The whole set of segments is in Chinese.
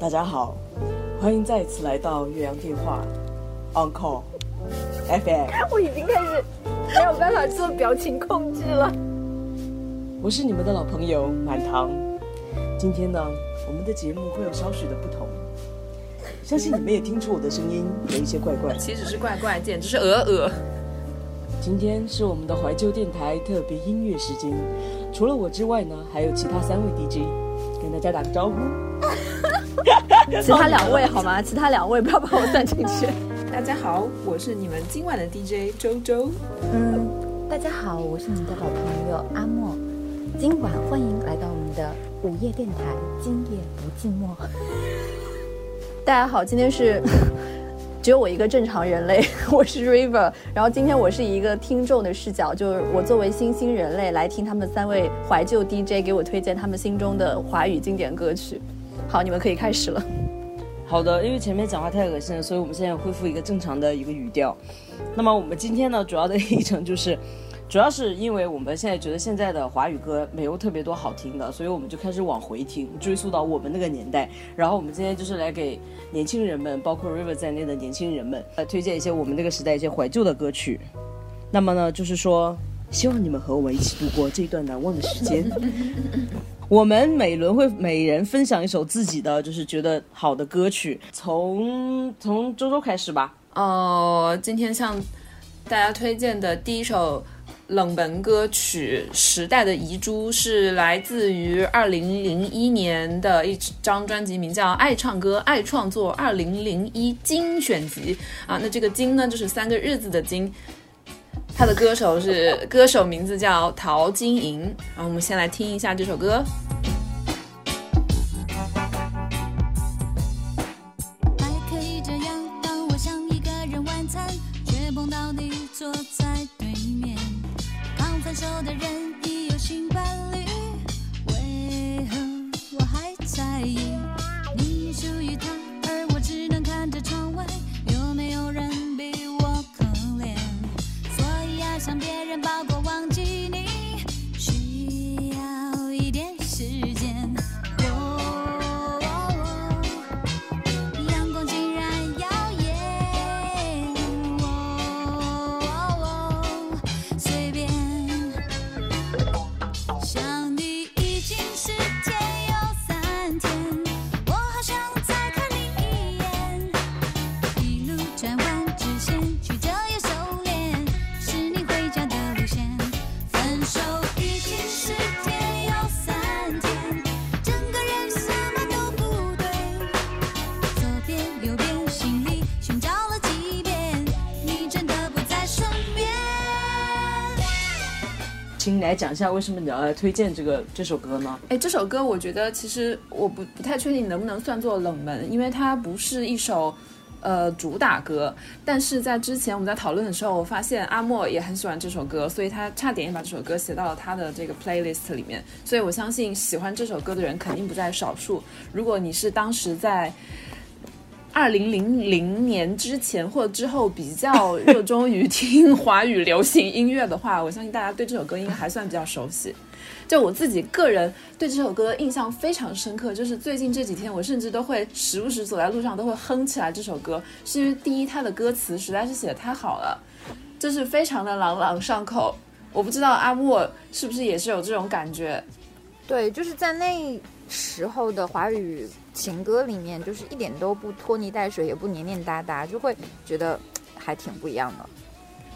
大家好，欢迎再次来到岳阳电话，On Call FM。我已经开始没有办法做表情控制了。我是你们的老朋友满堂。今天呢，我们的节目会有少许的不同，相信你们也听出我的声音有一些怪怪。其实是怪怪，简直是鹅鹅。今天是我们的怀旧电台特别音乐时间，除了我之外呢，还有其他三位 DJ，跟大家打个招呼。其他两位好吗？其他两位不要把我算进去。大家好，我是你们今晚的 DJ 周周。嗯，大家好，我是你的老朋友阿莫。今晚欢迎来到我们的午夜电台，今夜不寂寞。大家好，今天是只有我一个正常人类，我是 River。然后今天我是一个听众的视角，就是我作为新兴人类来听他们三位怀旧 DJ 给我推荐他们心中的华语经典歌曲。好，你们可以开始了。好的，因为前面讲话太恶心了，所以我们现在恢复一个正常的一个语调。那么我们今天呢，主要的议程就是，主要是因为我们现在觉得现在的华语歌没有特别多好听的，所以我们就开始往回听，追溯到我们那个年代。然后我们今天就是来给年轻人们，包括 River 在内的年轻人们，来推荐一些我们那个时代一些怀旧的歌曲。那么呢，就是说，希望你们和我们一起度过这段难忘的时间。我们每轮会每人分享一首自己的就是觉得好的歌曲，从从周周开始吧。哦，今天向大家推荐的第一首冷门歌曲《时代的遗珠》是来自于二零零一年的一张专辑，名叫《爱唱歌爱创作二零零一精选集》啊。那这个“精”呢，就是三个日子的“精”。他的歌手是歌手名字叫陶晶莹，然后我们先来听一下这首歌。你来讲一下为什么你要来推荐这个这首歌呢？哎，这首歌我觉得其实我不不太确定能不能算作冷门，因为它不是一首呃主打歌。但是在之前我们在讨论的时候，我发现阿莫也很喜欢这首歌，所以他差点也把这首歌写到了他的这个 playlist 里面。所以我相信喜欢这首歌的人肯定不在少数。如果你是当时在二零零零年之前或之后比较热衷于听华语流行音乐的话，我相信大家对这首歌应该还算比较熟悉。就我自己个人对这首歌印象非常深刻，就是最近这几天我甚至都会时不时走在路上都会哼起来这首歌，是因为第一它的歌词实在是写的太好了，就是非常的朗朗上口。我不知道阿莫是不是也是有这种感觉？对，就是在那时候的华语情歌里面，就是一点都不拖泥带水，也不黏黏哒哒，就会觉得还挺不一样的。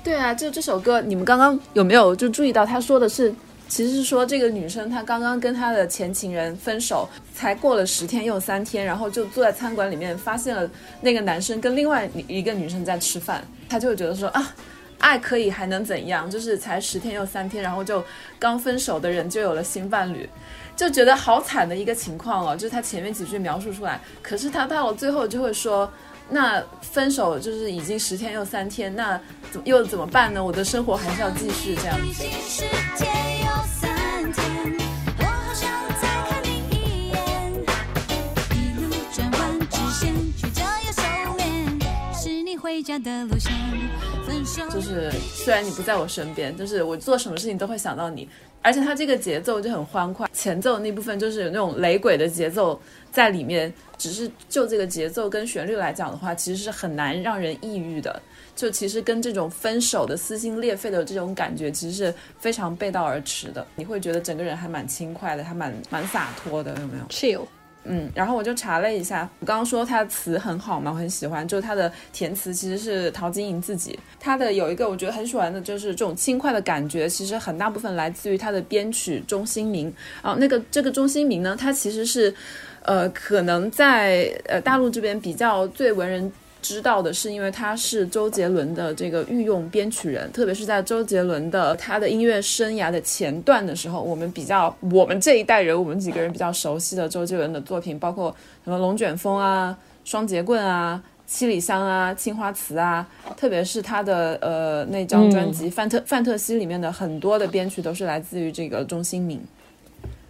对啊，就这首歌，你们刚刚有没有就注意到他说的是，其实是说这个女生她刚刚跟她的前情人分手，才过了十天又三天，然后就坐在餐馆里面发现了那个男生跟另外一个女生在吃饭，她就会觉得说啊。爱可以还能怎样？就是才十天又三天，然后就刚分手的人就有了新伴侣，就觉得好惨的一个情况哦。就是他前面几句描述出来，可是他到了最后就会说，那分手就是已经十天又三天，那怎又怎么办呢？我的生活还是要继续这样子。回家的路上。分手就是虽然你不在我身边，就是我做什么事情都会想到你，而且它这个节奏就很欢快，前奏那部分就是有那种雷鬼的节奏在里面，只是就这个节奏跟旋律来讲的话，其实是很难让人抑郁的。就其实跟这种分手的撕心裂肺的这种感觉，其实是非常背道而驰的。你会觉得整个人还蛮轻快的，还蛮蛮洒脱的，有没有？chill。嗯，然后我就查了一下，我刚刚说他的词很好嘛，我很喜欢，就是他的填词其实是陶晶莹自己，他的有一个我觉得很喜欢的就是这种轻快的感觉，其实很大部分来自于他的编曲钟兴民啊，那个这个钟兴民呢，他其实是，呃，可能在呃大陆这边比较最文人。知道的是，因为他是周杰伦的这个御用编曲人，特别是在周杰伦的他的音乐生涯的前段的时候，我们比较我们这一代人，我们几个人比较熟悉的周杰伦的作品，包括什么《龙卷风》啊、《双截棍》啊、《七里香》啊、《青花瓷》啊，特别是他的呃那张专辑《范特范特西》里面的很多的编曲都是来自于这个钟兴民。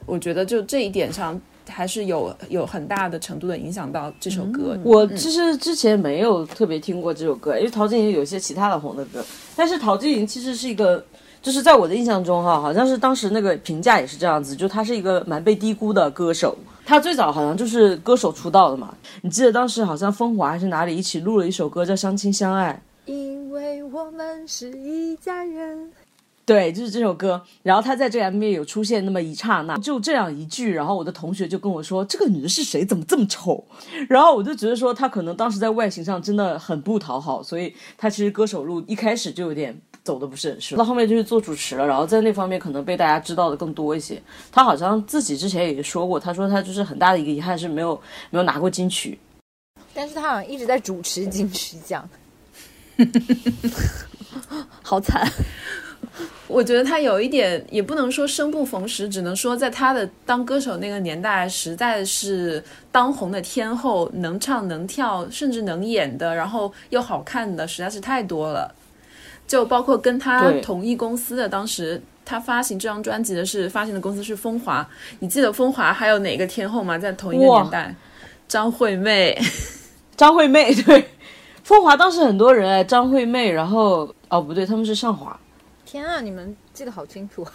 我觉得就这一点上。还是有有很大的程度的影响到这首歌。我其实之前没有特别听过这首歌，因为陶晶莹有一些其他的红的歌，但是陶晶莹其实是一个，就是在我的印象中哈，好像是当时那个评价也是这样子，就她是一个蛮被低估的歌手。她最早好像就是歌手出道的嘛，你记得当时好像风华还是哪里一起录了一首歌叫《相亲相爱》。因为我们是一家人。对，就是这首歌。然后他在这个 MV 有出现那么一刹那，就这样一句，然后我的同学就跟我说：“这个女的是谁？怎么这么丑？”然后我就觉得说，她可能当时在外形上真的很不讨好，所以她其实歌手路一开始就有点走的不是很顺。到后面就是做主持了，然后在那方面可能被大家知道的更多一些。她好像自己之前也说过，她说她就是很大的一个遗憾是没有没有拿过金曲。但是他好像一直在主持金曲奖，好惨。我觉得他有一点也不能说生不逢时，只能说在他的当歌手那个年代，实在是当红的天后，能唱能跳，甚至能演的，然后又好看的，实在是太多了。就包括跟他同一公司的，当时他发行这张专辑的是发行的公司是风华。你记得风华还有哪个天后吗？在同一个年代，张惠妹。张惠妹对，风华当时很多人哎，张惠妹，然后哦不对，他们是上华。天啊，你们记得好清楚，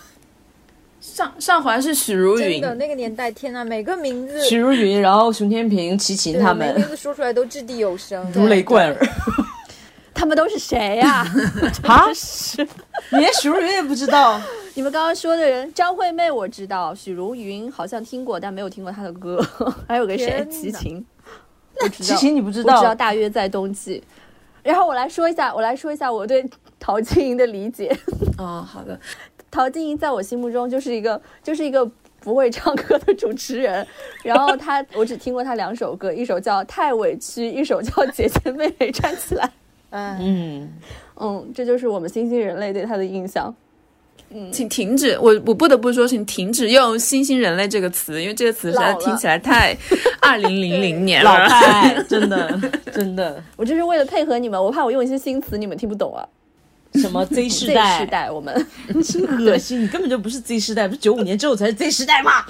上上环是许茹芸，真的那个年代，天啊，每个名字，许茹芸，然后熊天平、齐秦他们每个名字说出来都掷地有声，如雷贯耳。他们都是谁呀、啊！你连许茹芸也不知道？你们刚刚说的人，张惠妹我知道，许茹芸好像听过，但没有听过她的歌。还有个谁齐秦，我知道，齐秦你不知道我知，道？大约在冬季。然后我来说一下，我来说一下我对陶晶莹的理解。哦，好的，陶晶莹在我心目中就是一个就是一个不会唱歌的主持人。然后她，我只听过她两首歌，一首叫《太委屈》，一首叫《姐姐妹妹站起来》。嗯，嗯，嗯，这就是我们新兴人类对她的印象。嗯请停止！我我不得不说，请停止用“新兴人类”这个词，因为这个词实在听起来太 二零零零年老。派，真的真的，我就是为了配合你们，我怕我用一些新词你们听不懂啊。什么 Z 世 Z 代，世代，我们真恶心！你根本就不是 Z 世代，不是九五年之后才是 Z 世代吗？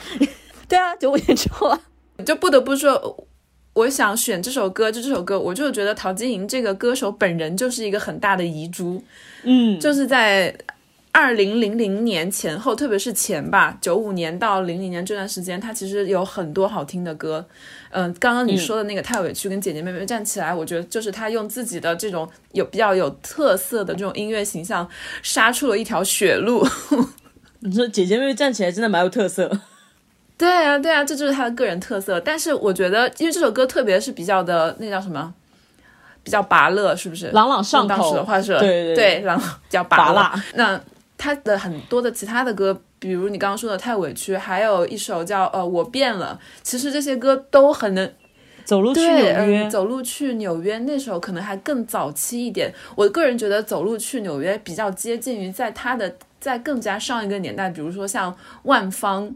对啊，九五年之后啊，就不得不说，我想选这首歌，就这首歌，我就觉得陶晶莹这个歌手本人就是一个很大的遗珠，嗯，就是在二零零零年前后，特别是前吧，九五年到零零年这段时间，她其实有很多好听的歌。嗯、刚刚你说的那个太委屈跟姐姐妹妹站起来，我觉得就是他用自己的这种有比较有特色的这种音乐形象，杀出了一条血路。你说姐姐妹妹站起来真的蛮有特色。对啊，对啊，这就是他的个人特色。但是我觉得，因为这首歌特别是比较的那叫什么，比较拔乐，是不是？朗朗上口当时的话是，对对对，朗朗比较拔辣拔辣。那他的很多的其他的歌，比如你刚刚说的《太委屈》，还有一首叫呃《我变了》，其实这些歌都很能走路去对，纽约嗯，，走路去纽约那时候可能还更早期一点。我个人觉得走路去纽约比较接近于在他的在更加上一个年代，比如说像万芳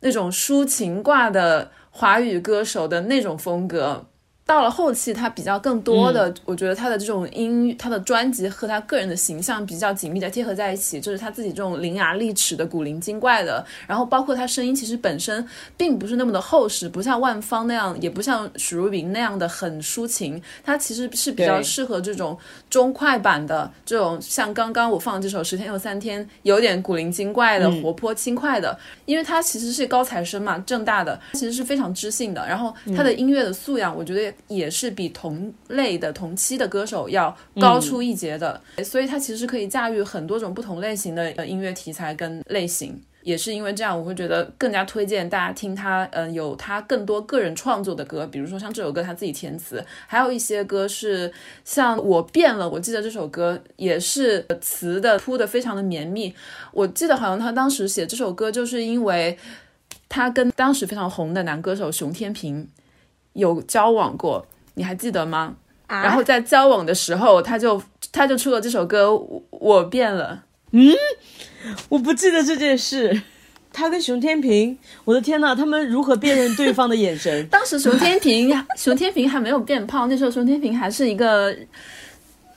那种抒情挂的华语歌手的那种风格。到了后期，他比较更多的，我觉得他的这种音，他的专辑和他个人的形象比较紧密的贴合在一起，就是他自己这种伶牙俐齿的、古灵精怪的，然后包括他声音其实本身并不是那么的厚实，不像万芳那样，也不像许茹芸那样的很抒情，他其实是比较适合这种中快版的这种，像刚刚我放的这首《十天又三天》，有点古灵精怪的、活泼轻快的，因为他其实是高材生嘛，正大的，其实是非常知性的，然后他的音乐的素养，我觉得也是比同类的同期的歌手要高出一截的，所以他其实可以驾驭很多种不同类型的呃音乐题材跟类型。也是因为这样，我会觉得更加推荐大家听他，嗯、有他更多个人创作的歌，比如说像这首歌他自己填词，还有一些歌是像我变了，我记得这首歌也是词的铺的非常的绵密，我记得好像他当时写这首歌就是因为他跟当时非常红的男歌手熊天平有交往过，你还记得吗？啊然后在交往的时候，他就他就出了这首歌《我我变了》。嗯我不记得这件事。他跟熊天平，我的天呐，他们如何辨认对方的眼神？当时熊天平，熊天平还没有变胖，那时候熊天平还是一个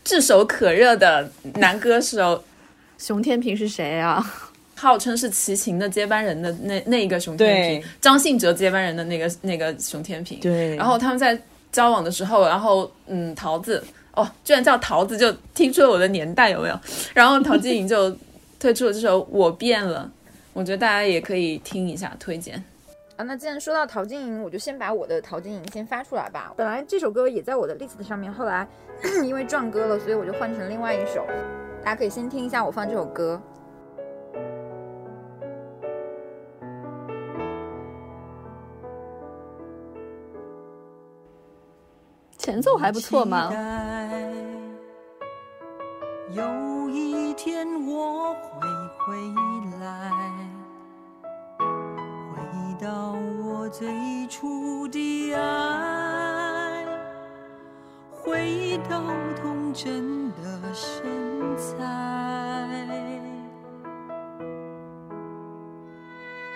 炙手可热的男歌手，熊天平是谁啊？号称是齐秦的接班人的那那一个熊天平，张信哲接班人的那个那个熊天平。对然后他们在交往的时候，然后嗯，桃子哦，居然叫桃子，就听出了我的年代有没有？然后陶晶莹就推出了这首《我变了》，我觉得大家也可以听一下，推荐。啊，那既然说到陶晶莹，我就先把我的陶晶莹先发出来吧。本来这首歌也在我的 list 上面，后来 因为撞歌了，所以我就换成另外一首。大家可以先听一下我放这首歌。前奏还不错嘛。有一天我会回来，回到我最初的爱，回到童真的身材。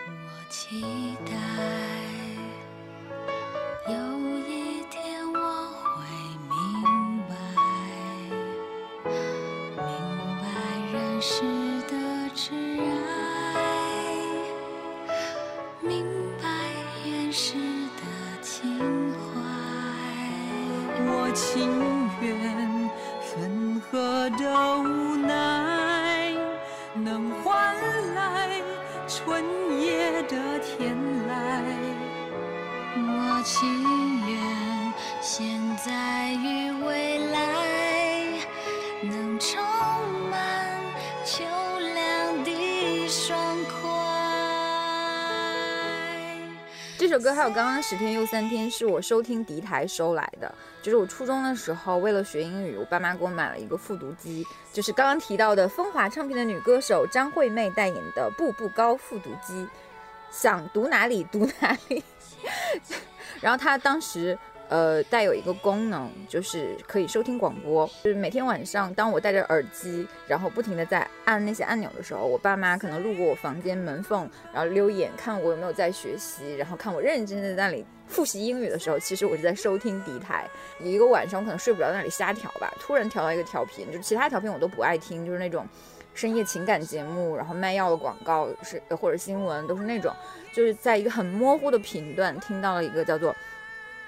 我期待情愿现在与未来能充满秋凉的爽快。这首歌还有刚刚十天又三天是我收听敌台收来的，就是我初中的时候为了学英语，我爸妈给我买了一个复读机，就是刚刚提到的风华唱片的女歌手张惠妹代言的步步高复读机，想读哪里读哪里。然后它当时呃带有一个功能，就是可以收听广播，就是每天晚上当我戴着耳机，然后不停的在按那些按钮的时候，我爸妈可能路过我房间门缝，然后溜眼看我有没有在学习，然后看我认认真真在那里复习英语的时候，其实我是在收听敌台。有一个晚上我可能睡不着，在那里瞎调吧，突然调到一个调频，就其他调频我都不爱听，就是那种。深夜情感节目，然后卖药的广告是呃或者新闻都是那种，就是在一个很模糊的频段听到了一个叫做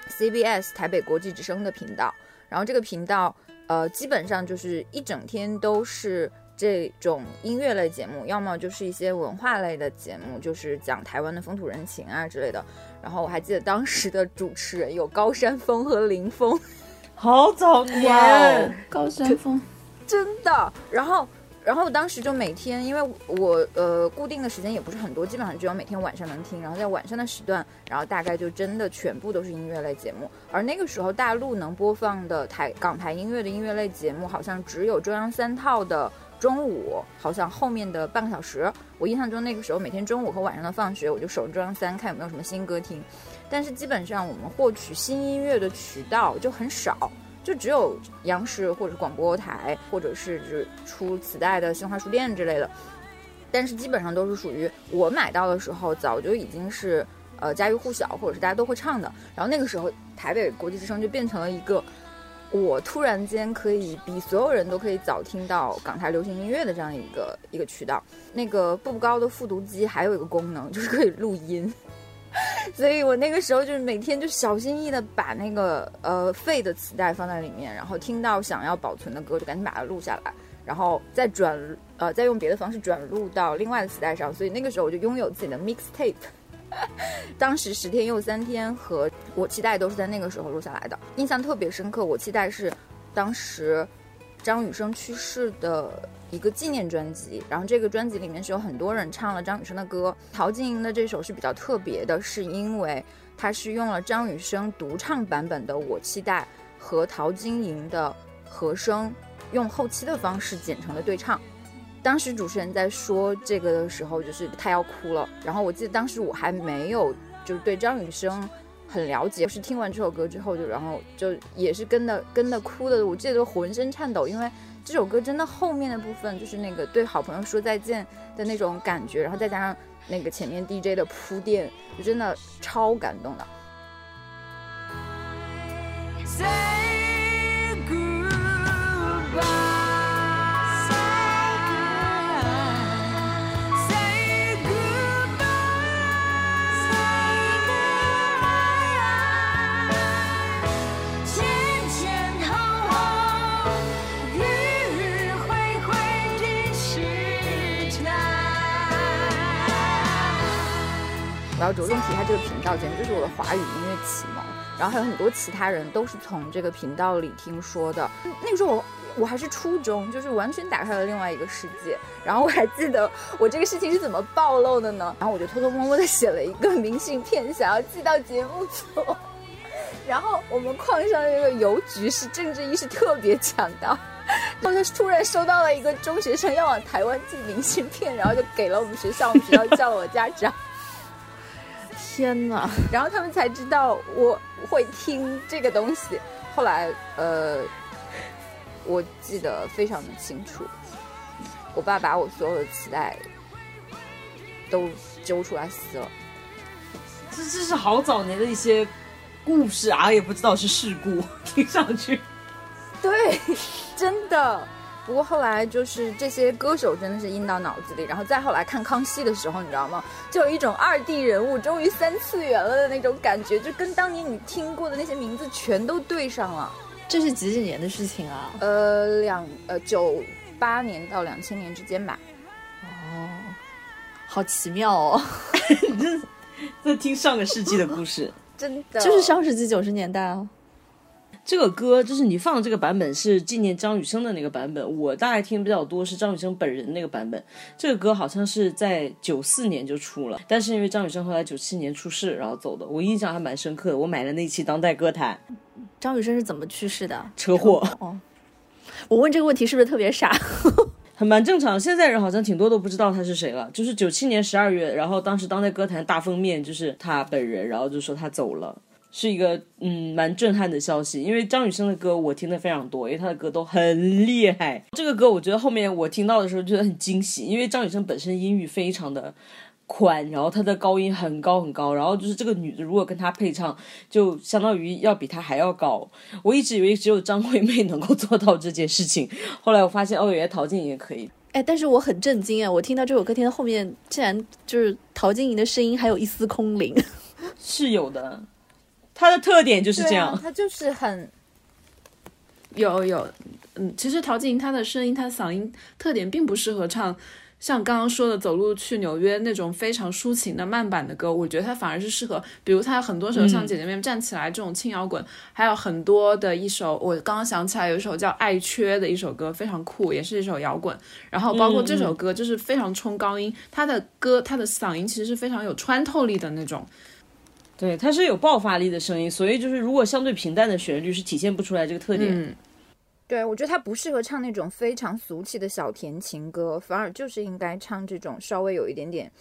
CBS 台北国际之声的频道，然后这个频道呃基本上就是一整天都是这种音乐类节目，要么就是一些文化类的节目，就是讲台湾的风土人情啊之类的。然后我还记得当时的主持人有高山峰和林峰，好早年，高山峰，真的。然后，然后当时就每天，因为我呃固定的时间也不是很多，基本上只有每天晚上能听。然后在晚上的时段，然后大概就真的全部都是音乐类节目。而那个时候大陆能播放的台港台音乐的音乐类节目，好像只有中央三套的。中午好像后面的半个小时，我印象中那个时候每天中午和晚上的放学，我就守着中央三看有没有什么新歌听。但是基本上我们获取新音乐的渠道就很少，就只有央视或者广播台，或者是就是出磁带的新华书店之类的。但是基本上都是属于我买到的时候，早就已经是呃家喻户晓，或者是大家都会唱的。然后那个时候，台北国际之声就变成了一个我突然间可以比所有人都可以早听到港台流行音乐的这样一个一个渠道。那个步步高的复读机还有一个功能，就是可以录音。所以我那个时候就是每天就小心翼翼的把那个呃废的磁带放在里面，然后听到想要保存的歌就赶紧把它录下来，然后再转呃再用别的方式转录到另外的磁带上。所以那个时候我就拥有自己的 mixtape。当时十天又三天和我期待都是在那个时候录下来的，印象特别深刻。我期待是当时张雨生去世的一个纪念专辑，然后这个专辑里面是有很多人唱了张雨生的歌。陶晶莹的这首是比较特别的，是因为它是用了张雨生独唱版本的《我期待》和陶晶莹的和声用后期的方式剪成了对唱。当时主持人在说这个的时候，就是他要哭了。然后我记得当时我还没有就是对张雨生很了解，是听完这首歌之后就然后就也是跟的跟的哭的，我记得都浑身颤抖，因为这首歌真的后面的部分就是那个对好朋友说再见的那种感觉，然后再加上那个前面 DJ 的铺垫，就真的超感动的。着重提一下这个频道，简直就是我的华语音乐启蒙。然后还有很多其他人都是从这个频道里听说的。那个时候我我还是初中，就是完全打开了另外一个世界。然后我还记得我这个事情是怎么暴露的呢？然后我就偷偷摸摸的写了一个明信片，想要寄到节目组。然后我们矿上的这个邮局是政治意识特别强的，然后就突然收到了一个中学生要往台湾寄明信片，然后就给了我们学校，我们学校叫了我家长。天哪！然后他们才知道我会听这个东西。后来，呃，我记得非常的清楚，我爸把我所有的磁带都揪出来撕了。这这是好早年的一些故事啊，也不知道是事故，听上去。对，真的。不过后来就是这些歌手真的是印到脑子里，然后再后来看康熙的时候，你知道吗？就有一种二 D 人物终于三次元了的那种感觉，就跟当年你听过的那些名字全都对上了。这是几几年的事情啊？呃，两呃九八年到两千年之间吧。哦，好奇妙哦！在听上个世纪的故事。真的，就是上世纪九十年代啊。这个歌就是你放的这个版本是纪念张雨生的那个版本，我大概听比较多是张雨生本人那个版本。这个歌好像是在九四年就出了，但是因为张雨生后来九七年出事，然后走的，我印象还蛮深刻的。我买了那期《当代歌坛张雨生是怎么去世的？》，车祸哦，我问这个问题是不是特别傻？还蛮正常。现在人好像挺多都不知道他是谁了。就是九七年十二月，然后当时《当代歌坛》大封面就是他本人，然后就说他走了。是一个嗯蛮震撼的消息，因为张雨生的歌我听的非常多，因为他的歌都很厉害。这个歌我觉得后面我听到的时候觉得很惊喜，因为张雨生本身音域非常的宽，然后他的高音很高很高，然后就是这个女的如果跟他配唱，就相当于要比他还要高。我一直以为只有张惠妹能够做到这件事情，后来我发现哦，原来陶晶莹也可以。哎，但是我很震惊啊！我听到这首歌听到后面，竟然就是陶晶莹的声音还有一丝空灵。是有的。它的特点就是这样，它、啊、就是很有有，嗯，其实陶晶莹她的声音，她的嗓音特点并不适合唱像刚刚说的《走路去纽约》那种非常抒情的慢版的歌，我觉得她反而是适合，比如她很多时候像《姐姐妹妹站起来》这种轻摇滚，还有很多的一首，我刚刚想起来有一首叫《爱缺》的一首歌，非常酷，也是一首摇滚。然后包括这首歌就是非常冲高音，她的歌她的嗓音其实是非常有穿透力的那种。对，它是有爆发力的声音，所以就是如果相对平淡的旋律是体现不出来这个特点。嗯，对，我觉得它不适合唱那种非常俗气的小甜情歌，反而就是应该唱这种稍微有一点点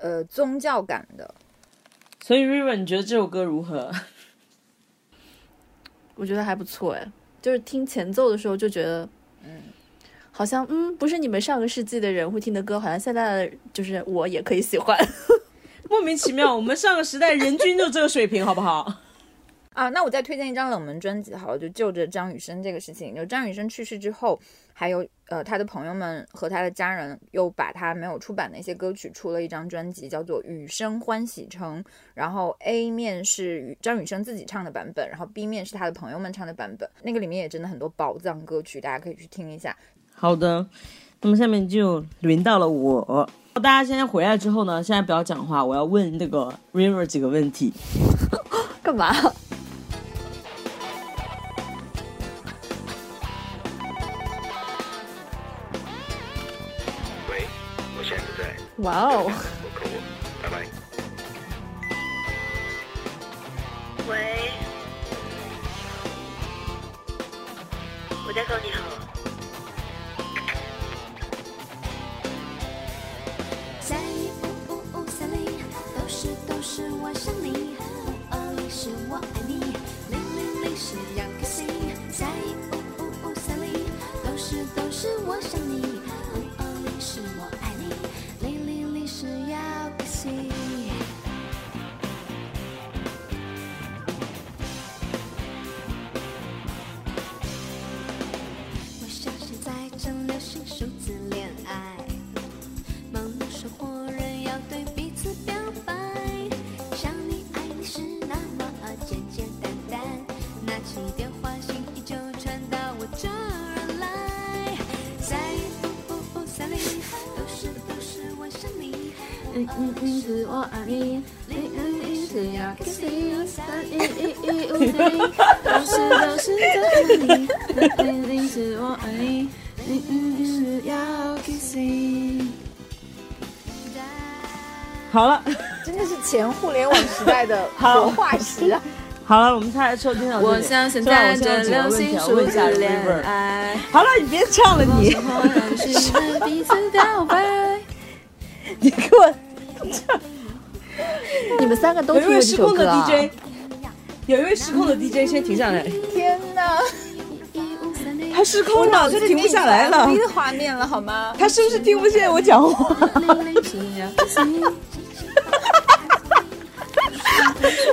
呃宗教感的。所以 River，你觉得这首歌如何？我觉得还不错哎，就是听前奏的时候就觉得，嗯，好像嗯不是你们上个世纪的人会听的歌，好像现在的就是我也可以喜欢。莫名其妙。我们上个时代人均就这个水平，好不好？啊，那我再推荐一张冷门专辑好了，就就着张雨生这个事情，就张雨生去世之后，还有呃他的朋友们和他的家人又把他没有出版的一些歌曲出了一张专辑，叫做《雨生欢喜城》，然后 A 面是雨张雨生自己唱的版本，然后 B 面是他的朋友们唱的版本，那个里面也真的很多宝藏歌曲，大家可以去听一下。好的，那么下面就轮到了我。大家现在回来之后呢，现在不要讲话，我要问那个 River 几个问题。干嘛？喂，我现在不在，哇哦，我扣我，拜拜。喂，我在说你好。是我想你，五二零是我爱你，零零零是杨可欣，三一。五五五三零，都是都是我想你，是我爱你。要三一一一五零，都是都是在爱你。零零零是我爱你。要。好了，真的是前互联网时代的 好活化石啊！好了，我们再来收听到这里。我相信在我现在这有几个问题要流星数问一下恋。爱，好了，你别唱了，你。你给我 你们三个都有一听过这位失控的首歌啊？DJ，有一位失控的 DJ 先停下来，天哪，他失控了，他停不下来了画面了好吗？他是不是听不见我讲话？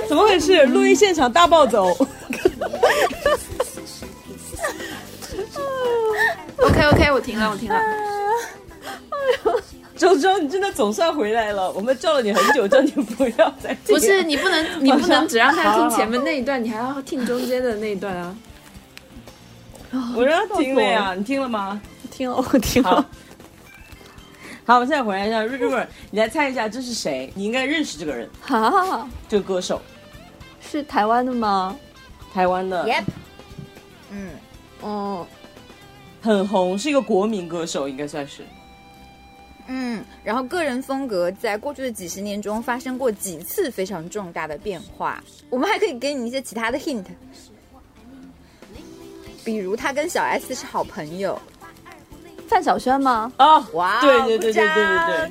怎么回事？录音现场大暴走。OK OK，我停了，我停了。周周，你真的总算回来了，我们叫了你很久，叫你不要再听不是你不能，你不能只让他好好听前面那一段，你还要听中间的那一段啊。我让他听了呀，你听了吗？听了，我听好了。，好，我们现在回来一下，River，你来猜一下这是谁？你应该认识这个人，哈，这个歌手，是台湾的吗？台湾的 Yep，嗯，哦，很红，是一个国民歌手，应该算是。嗯，然后个人风格在过去的几十年中发生过几次非常重大的变化。我们还可以给你一些其他的 hint，比如他跟小 S 是好朋友。范晓萱吗？哦，哇对对对对对对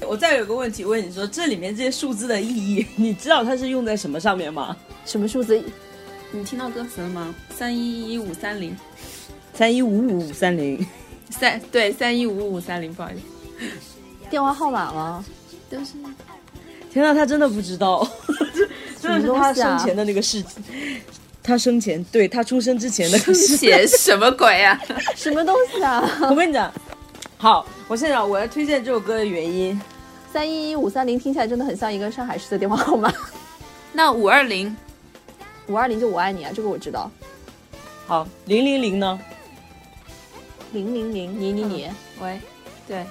对。我再有个问题问你说，这里面这些数字的意义，你知道它是用在什么上面吗？什么数字？你听到歌词了吗？三一一五三零三一五五五三零，三对三一五五三零，不好意思，电话号码吗？都是天呐，他真的不知道，真的是他什么东西啊生前的那个事情。他生前，对他出生之前的事。写什么鬼啊？什么东西啊？我跟你讲，好，我现在讲我要推荐这首歌的原因，三一一五三零听起来真的很像一个上海市的电话号码。那五二零五二零就我爱你啊，这个我知道。好，零零零呢？零零零，你你你，喂，对，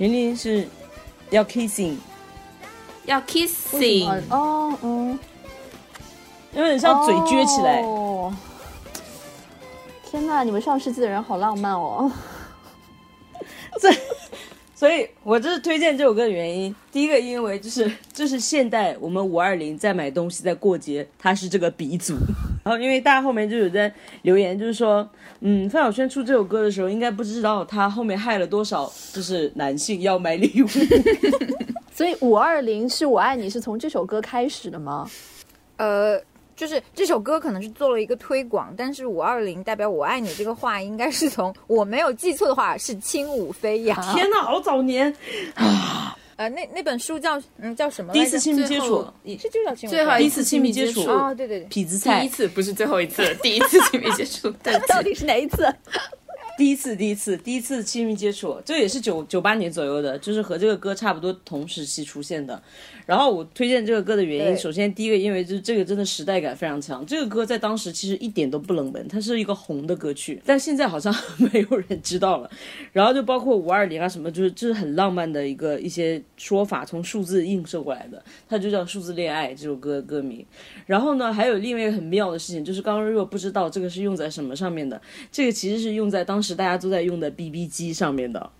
零零是要 kissing，要 kissing，么哦，嗯，有点像嘴撅起来。哦天呐，你们上世纪的人好浪漫哦！所以我这是推荐这首歌的原因。第一个，因为就是这是现代我们五二零在买东西在过节，它是这个鼻祖。然后因为大家后面就有在留言，就是说，嗯，范晓萱出这首歌的时候，应该不知道她后面害了多少就是男性要买礼物。所以五二零是我爱你是从这首歌开始的吗？呃，就是这首歌可能是做了一个推广，但是五二零代表我爱你这个话，应该是从我没有记错的话是轻舞飞扬。天哪，好早年！呃，那那本书叫嗯叫什么？第一次亲密接触最后，是就叫亲密最后第一次亲密接触亲密接触哦，对对对，第痞子菜一，次不是最后一次，第一次亲密接触，对 到底是哪一次？第一次，第一次，第一次亲密接触，这也是九九八年左右的，就是和这个歌差不多同时期出现的。然后我推荐这个歌的原因，首先第一个，因为就是这个真的时代感非常强，这个歌在当时其实一点都不冷门，它是一个红的歌曲，但现在好像没有人知道了。然后就包括五二零啊什么，就是这是很浪漫的一个一些说法，从数字映射过来的，它就叫数字恋爱这首歌的歌名。然后呢，还有另外一个很妙的事情，就是刚刚若不知道这个是用在什么上面的，这个其实是用在当时大家都在用的 BB 机上面的。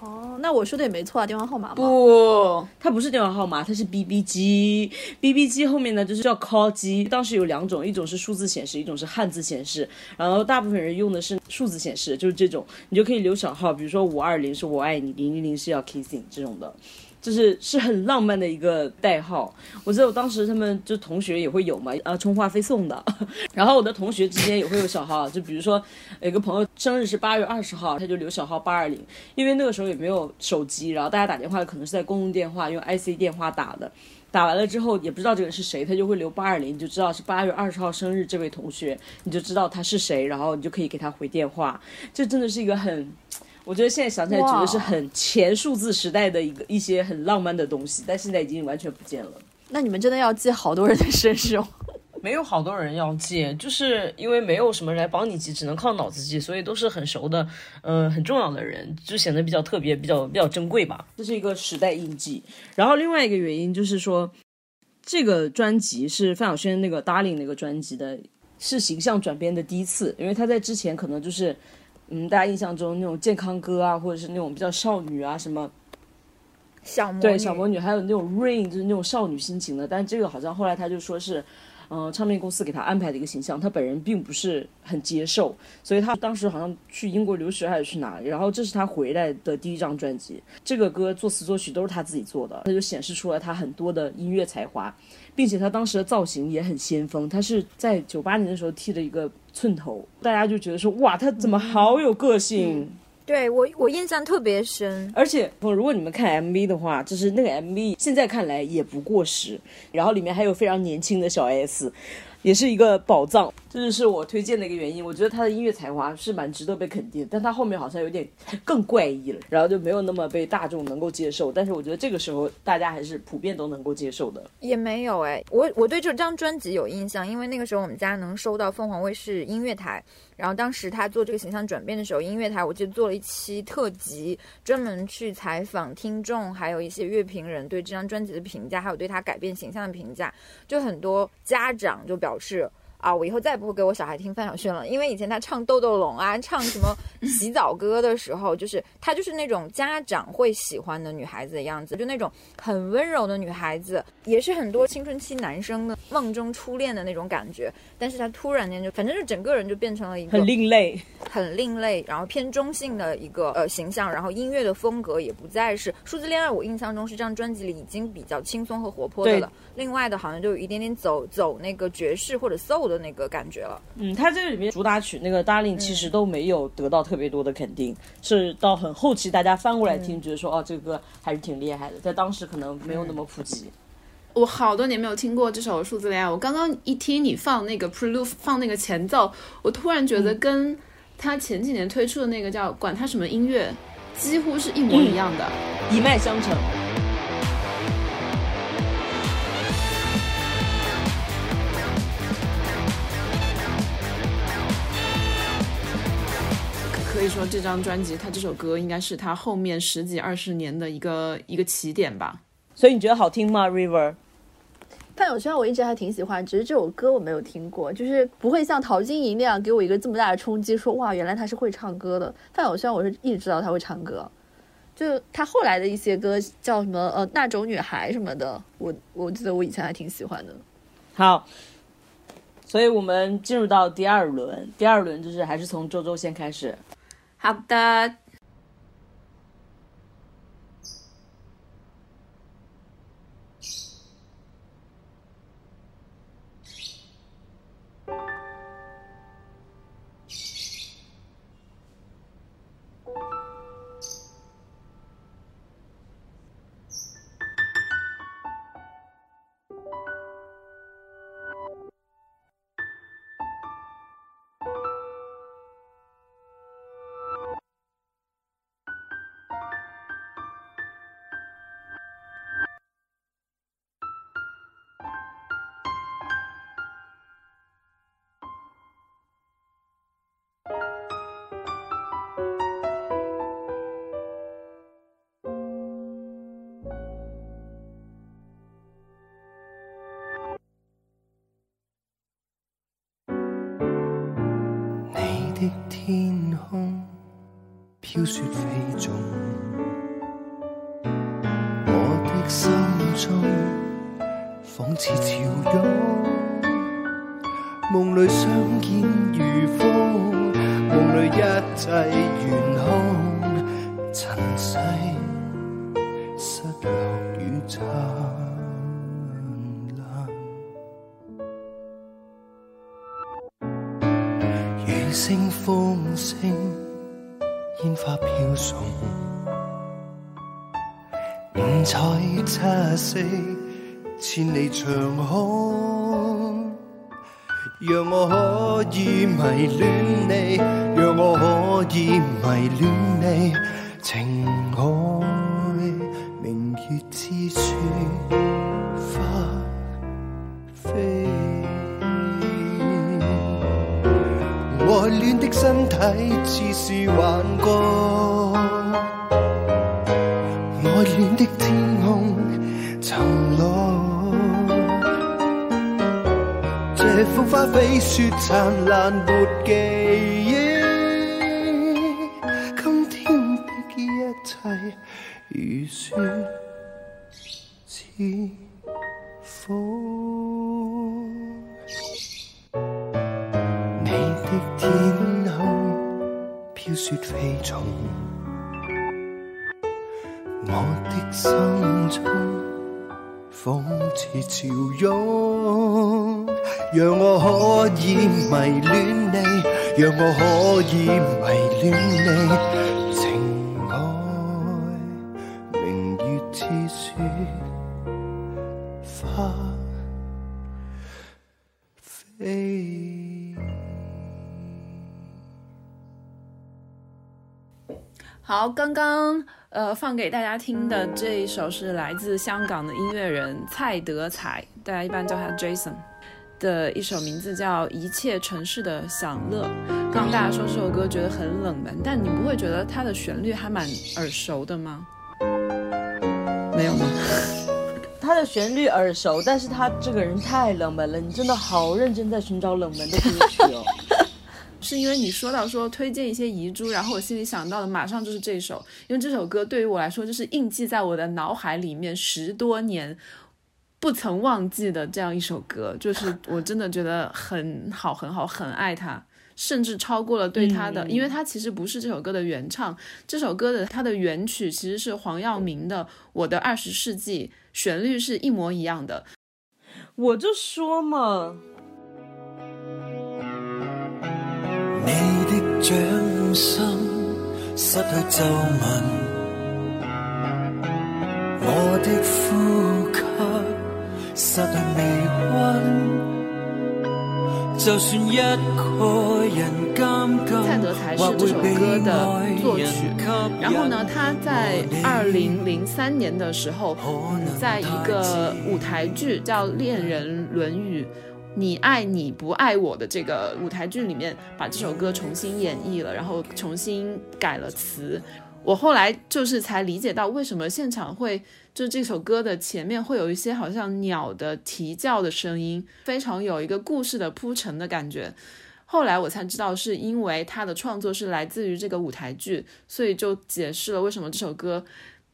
哦，那我说的也没错啊，电话号码嘛。不，它不是电话号码，它是 BB 机。BB 机后面呢就是叫 call 机，当时有两种，一种是数字显示，一种是汉字显示。然后大部分人用的是数字显示，就是这种，你就可以留小号，比如说五二零是我爱你，零零零是要 kissing 这种的。就是是很浪漫的一个代号，我记得我当时他们就同学也会有嘛，啊充话费送的，然后我的同学之间也会有小号，就比如说有个朋友生日是八月二十号，他就留小号八二零，因为那个时候也没有手机，然后大家打电话可能是在公用电话用 IC 电话打的，打完了之后也不知道这个人是谁，他就会留八二零，你就知道是八月二十号生日这位同学，你就知道他是谁，然后你就可以给他回电话，这真的是一个很。我觉得现在想起来，觉得是很前数字时代的一个一些很浪漫的东西，但现在已经完全不见了。那你们真的要记好多人的生日哦。没有好多人要记，就是因为没有什么人来帮你记，只能靠脑子记，所以都是很熟的，呃，很重要的人，就显得比较特别，比较比较珍贵吧。这是一个时代印记。然后另外一个原因就是说，这个专辑是范晓萱那个《Darling》那个专辑的，是形象转变的第一次，因为他在之前可能就是，嗯，大家印象中那种健康歌啊，或者是那种比较少女啊什么。小魔女对小魔女，还有那种 rain，就是那种少女心情的。但这个好像后来他就说是，嗯、唱片公司给他安排的一个形象，他本人并不是很接受，所以他当时好像去英国留学还是去哪里，然后这是他回来的第一张专辑，这个歌作词作曲都是他自己做的，他就显示出了他很多的音乐才华，并且他当时的造型也很先锋，他是在九八年的时候剃了一个寸头，大家就觉得说哇，他怎么好有个性。对我我印象特别深，而且，如果你们看 MV 的话，就是那个 MV 现在看来也不过时，然后里面还有非常年轻的小 S，也是一个宝藏，这就是我推荐的一个原因。我觉得他的音乐才华是蛮值得被肯定，但他后面好像有点 更怪异了，然后就没有那么被大众能够接受。但是我觉得这个时候大家还是普遍都能够接受的。也没有哎，我我对这张专辑有印象，因为那个时候我们家能收到凤凰卫视音乐台，然后当时他做这个形象转变的时候，音乐台我记得做了一期特辑，专门去采访听众，还有一些乐评人对这张专辑的评价，还有对他改变形象的评价，就很多家长就表示。啊，我以后再也不会给我小孩听范晓萱了，因为以前他唱《豆豆龙》啊，唱什么洗澡歌的时候，就是她就是那种家长会喜欢的女孩子的样子，就那种很温柔的女孩子，也是很多青春期男生的梦中初恋的那种感觉。但是她突然间就，反正就整个人就变成了一个很另类，很另类，然后偏中性的一个呃形象，然后音乐的风格也不再是数字恋爱。我印象中是这张专辑里已经比较轻松和活泼的了，另外的好像就有一点点走走那个爵士或者 soul 的那个感觉了。嗯，他这个里面主打曲那个《Darling》其实都没有得到特别多的肯定，是到很后期大家翻过来听，觉得说哦这个歌还是挺厉害的，在当时可能没有那么普及。我好多年没有听过这首《数字恋爱》，我刚刚一听你放那个 prelude，放那个前奏，我突然觉得跟他前几年推出的那个叫管他什么音乐，几乎是一模一样的。一脉相承。可以说这张专辑，他这首歌应该是他后面十几二十年的一个一个起点吧。所以你觉得好听吗？River？范晓萱我一直还挺喜欢，只是这首歌我没有听过，就是不会像陶晶莹那样给我一个这么大的冲击，说哇原来她是会唱歌的。范晓萱我是一直知道她会唱歌，就她后来的一些歌叫什么呃那种女孩什么的，我我记得我以前还挺喜欢的。好，所以我们进入到第二轮，第二轮就是还是从周周先开始。好的，的天空飘雪飞纵，我的心中仿似潮涌，梦里相见如风，梦里一切悬空，尘世。彩七色，千里长空。让我可以迷恋你，让我可以迷恋你，情爱明月之雪花飞。爱恋的身體似是幻覺，花飞雪灿烂没记让，我可以迷戀你，情愛明月似雪花飞。好，刚刚呃放给大家听的这一首是来自香港的音乐人蔡德才，大家一般叫他 Jason 的一首名字叫《一切城市的享乐》。刚刚大家说这首歌觉得很冷门，但你不会觉得它的旋律还蛮耳熟的吗？没有吗？它的旋律耳熟，但是他这个人太冷门了，你真的好认真在寻找冷门的歌曲哦。是因为你说到说推荐一些遗珠，然后我心里想到的马上就是这首，因为这首歌对于我来说就是印记在我的脑海里面十多年，不曾忘记的这样一首歌，就是我真的觉得很好很好，很爱它。甚至超过了对他的，因为他其实不是这首歌的原唱，这首歌的它的原曲其实是黄耀明的《我的二十世纪》，旋律是一模一样的。我就说嘛，你的掌心失去皱紋，我的呼吸失去微溫。就算一個人監禁，蔡德才是這首歌的作曲，然後呢，他在二零零三年的時候，嗯，在一個舞台劇叫《戀人論語》。你愛你不愛我的這個舞台劇裏面，把這首歌重新演繹了，然後重新改了詞。我后来就是才理解到，为什么现场会就这首歌的前面会有一些好像鸟的啼叫的声音，非常有一个故事的铺陈的感觉。后来我才知道，是因为他的创作是来自于这个舞台剧，所以就解释了为什么这首歌。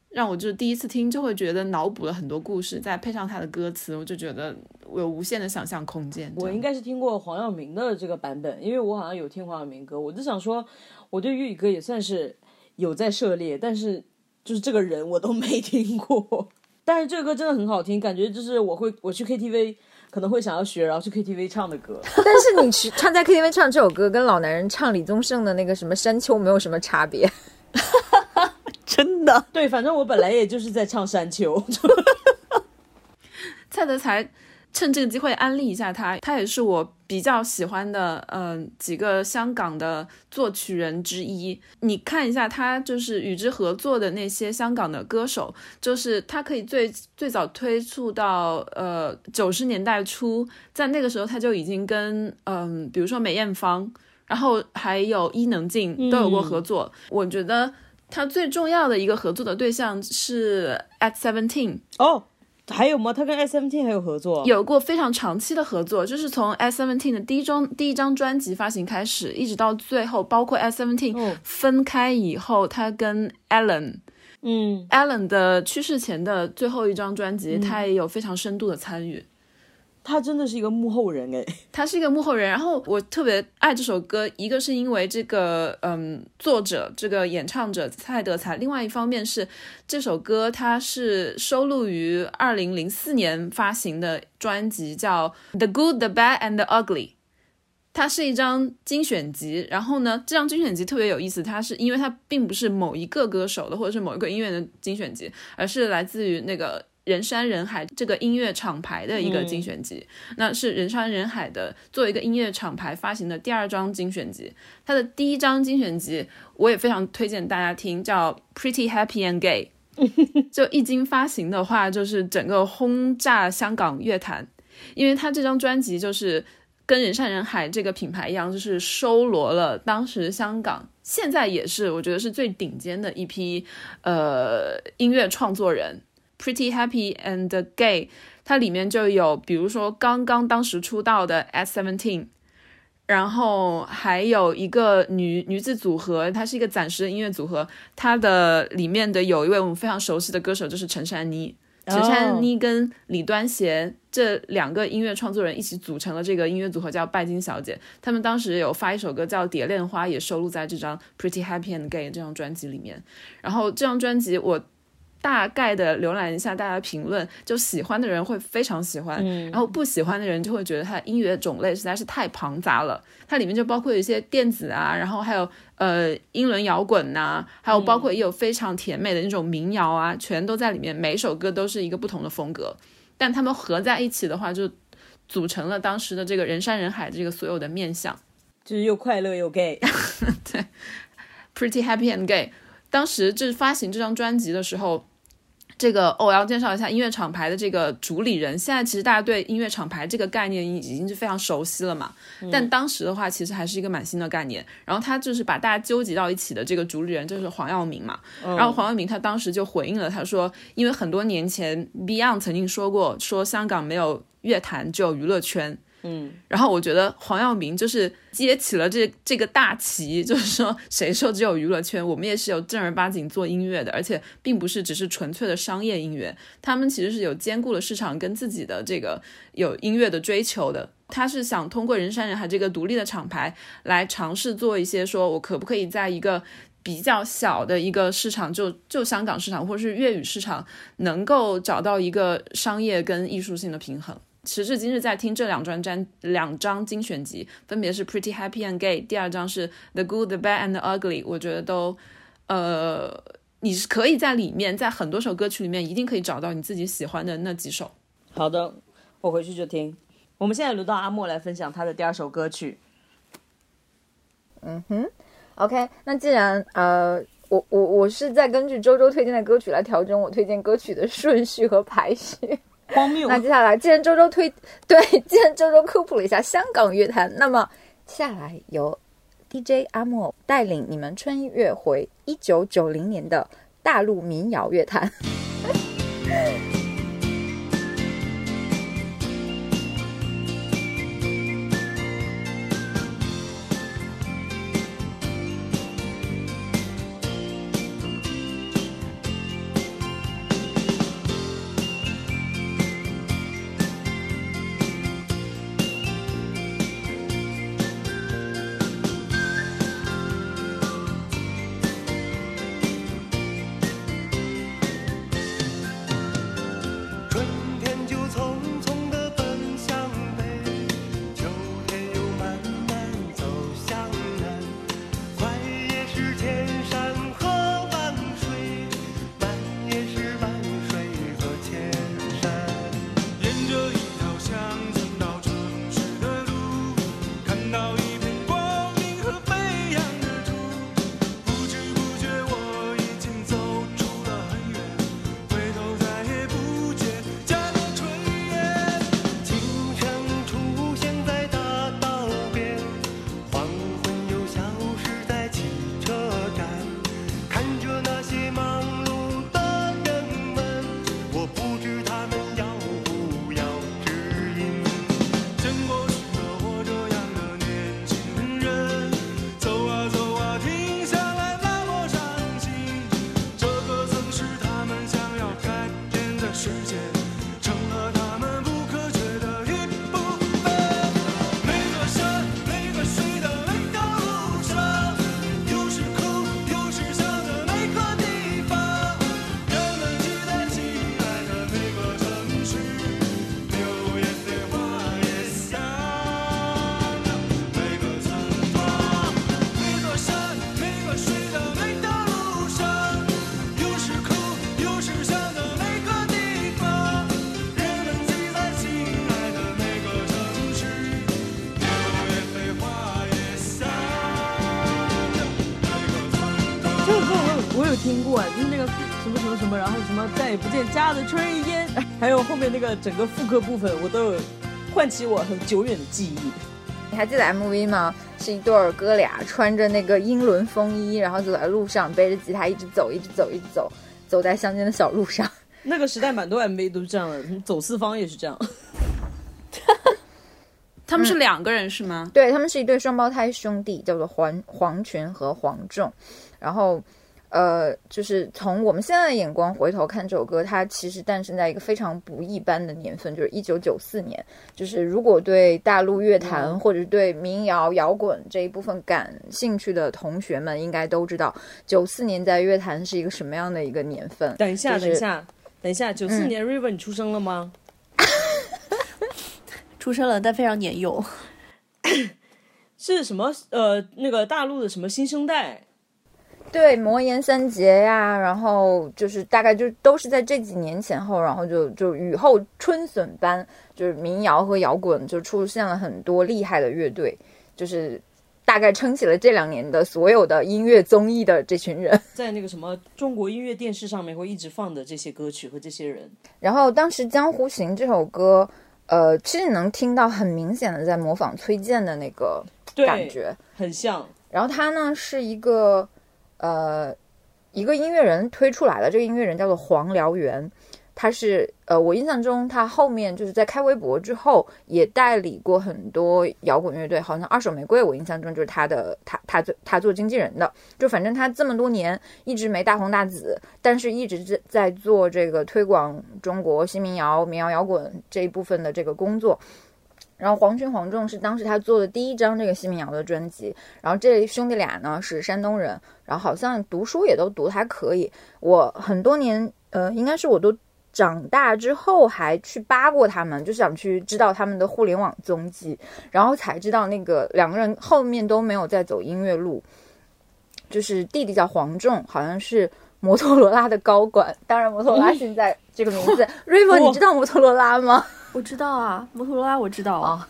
让我就第一次听就会觉得脑补了很多故事，再配上他的歌词，我就觉得我有无限的想象空间。我应该是听过黄耀明的这个版本，因为我好像有听黄耀明歌，我就想说，我对粤语歌也算是有在涉猎，但是就是这个人我都没听过。但是这个歌真的很好听，感觉就是我会我去 KTV 可能会想要学，然后去 KTV 唱的歌。但是你去唱在 KTV 唱这首歌，跟老男人唱李宗盛的那个什么山丘没有什么差别。真的，对，反正我本来也就是在唱山丘。蔡德才趁这个机会安利一下他，他也是我比较喜欢的，嗯、呃，幾個香港的作曲人之一。你看一下他就是与之合作的那些香港的歌手，就是他可以最最早推出到呃九十年代初，在那个时候他就已经跟嗯、呃，比如说梅艳芳，然后还有伊能静都有过合作。嗯、我觉得。他最重要的一个合作的对象是 At Seventeen 哦，还有吗？他跟 S Seventeen 还有合作？有过非常长期的合作，就是从 S Seventeen 的第一张第一张专辑发行开始，一直到最后，包括 S Seventeen 哦分开以后，他跟 Alan 嗯，Alan 的去世前的最后一张专辑，他也有非常深度的参与。他真的是一个幕后人哎。他是一个幕后人，然后我特别爱这首歌，一个是因为这个嗯作者这个演唱者蔡德才，另外一方面是这首歌它是收录于二零零四年发行的专辑叫《The Good, the Bad and the Ugly》。它是一张精选集，然后呢，这张精选集特别有意思，它是因为它并不是某一个歌手的或者是某一个音乐的精选集，而是来自于那个人山人海这个音乐厂牌的一个精选集。那是人山人海的作为一个音乐厂牌发行的第二张精选集。它的第一张精选集我也非常推荐大家听，叫《Pretty Happy and Gay》。就一经发行的话，就是整个轰炸香港乐坛，因为它这张专辑就是跟人山人海这个品牌一样，就是收罗了当时香港，现在也是我觉得是最顶尖的一批呃音乐创作人。Pretty Happy and Gay，它里面就有比如说刚刚当时出道的 S Seventeen。然后还有一个女女子组合，它是一个暂时的音乐组合。它的里面的有一位我们非常熟悉的歌手，就是陈珊妮。陈珊妮跟李端贤这两个音乐创作人一起组成了这个音乐组合，叫拜金小姐。他们当时有发一首歌叫《蝶恋花》，也收录在这张《Pretty Happy and Gay》这张专辑里面。然后这张专辑我大概的浏览一下大家评论，就喜欢的人会非常喜欢，然后不喜欢的人就会觉得它的音乐种类实在是太庞杂了。它里面就包括有一些电子啊，然后还有呃英伦摇滚呐、还有包括也有非常甜美的那种民谣啊，全都在里面。每一首歌都是一个不同的风格，但他们合在一起的话，就组成了当时的这个人山人海这个所有的面相。就是又快乐又 gay 对。Pretty Happy and Gay。当时就是发行这张专辑的时候，这个、哦、我要介绍一下音乐厂牌的这个主理人。现在其实大家对音乐厂牌这个概念已经是非常熟悉了嘛，但当时的话其实还是一个蛮新的概念。然后他就是把大家纠集到一起的这个主理人就是黄耀明嘛。然后黄耀明他当时就回应了，他说，因为很多年前 Beyond 曾经说过，说香港没有乐坛，只有娱乐圈。嗯，然后我觉得黄耀明就是接起了这这个大旗，就是说谁说只有娱乐圈，我们也是有正儿八经做音乐的，而且并不是只是纯粹的商业音乐，他们其实是有兼顾了市场跟自己的这个有音乐的追求的。他是想通过人山人海这个独立的厂牌来尝试做一些，说我可不可以在一个比较小的一个市场，就就香港市场或者是粤语市场，能够找到一个商业跟艺术性的平衡。时至今日，在听这两张专两张精选集，分别是《Pretty Happy and Gay》，第二张是《The Good, the Bad and the Ugly》，我觉得都，呃，你是可以在里面，在很多首歌曲里面，一定可以找到你自己喜欢的那几首。好的，我回去就听。我们现在轮到阿莫来分享他的第二首歌曲。嗯哼，OK，那既然呃，我我我是在根据周周推荐的歌曲来调整我推荐歌曲的顺序和排序。荒谬那接下来，既然周周推 对，既然周周科普了一下香港乐坛，那么接下来由 DJ 阿莫带领你们穿越回一九九零年的大陆民谣乐坛。的炊烟，还有后面那个整个副歌部分，我都有唤起我很久远的记忆。你还记得 MV 吗？是一对儿哥俩穿着那个英伦风衣，然后走在路上，背着吉他一直走，一直走，一直走，走在乡间的小路上。那个时代蛮多 MV 都是这样的，走四方也是这样。他们是两个人是吗？对他们是一对双胞胎兄弟，叫做黄黄群和黄仲。然后，呃，就是从我们现在的眼光回头看这首歌，它其实诞生在一个非常不一般的年份，就是一九九四年。就是如果对大陆乐坛或者对民谣摇滚这一部分感兴趣的同学们，应该都知道九四年在乐坛是一个什么样的一个年份。等一下，就是等一下，等一下，九四年 River 你出生了吗？出生了，但非常年幼。是什么？呃，那个大陆的什么新生代？对，魔岩三杰呀，然后就是大概就都是在这几年前后，然后就就雨后春笋般，就是民谣和摇滚就出现了很多厉害的乐队，就是大概撑起了这两年的所有的音乐综艺的这群人。在那个什么中国音乐电视上面会一直放的这些歌曲和这些人，然后当时《江湖行》这首歌，呃，其实你能听到很明显的在模仿崔健的那个感觉。很像。然后他呢是一个呃一个音乐人推出来的，这个音乐人叫做黄燎原，他是呃我印象中他后面就是在开微博之后也代理过很多摇滚乐队，好像二手玫瑰我印象中就是他的他他做他做经纪人的，就反正他这么多年一直没大红大紫，但是一直在在做这个推广中国新民谣、民谣摇滚这一部分的这个工作。然后黄群、黄仲是当时他做的第一张这个新民谣的专辑。然后这兄弟俩呢是山东人，然后好像读书也都读得还可以。我很多年，呃，应该是我都长大之后还去扒过他们，就想去知道他们的互联网踪迹，然后才知道那个两个人后面都没有再走音乐路。就是弟弟叫黄仲，好像是摩托罗拉的高管。当然，摩托罗拉现在这个名字，River，你知道摩托罗拉吗？我知道啊，摩托罗拉我知道啊。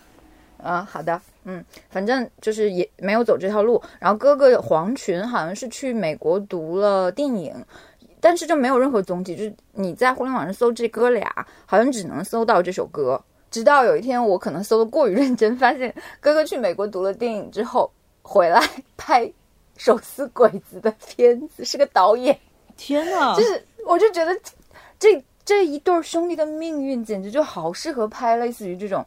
啊，好的，嗯，反正就是也没有走这条路。然后哥哥黄群好像是去美国读了电影，但是就没有任何踪迹。就是你在互联网上搜这哥俩，好像只能搜到这首歌。直到有一天，我可能搜的过于认真，发现哥哥去美国读了电影之后回来拍手撕鬼子的片子，是个导演。天呐，就是我就觉得这这一对兄弟的命运简直就好适合拍类似于这种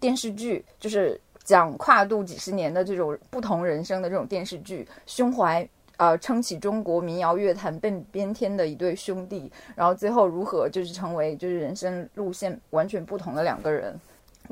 电视剧，就是讲跨度几十年的这种不同人生的这种电视剧，胸怀呃撑起中国民谣乐坛变边天的一对兄弟，然后最后如何就是成为就是人生路线完全不同的两个人。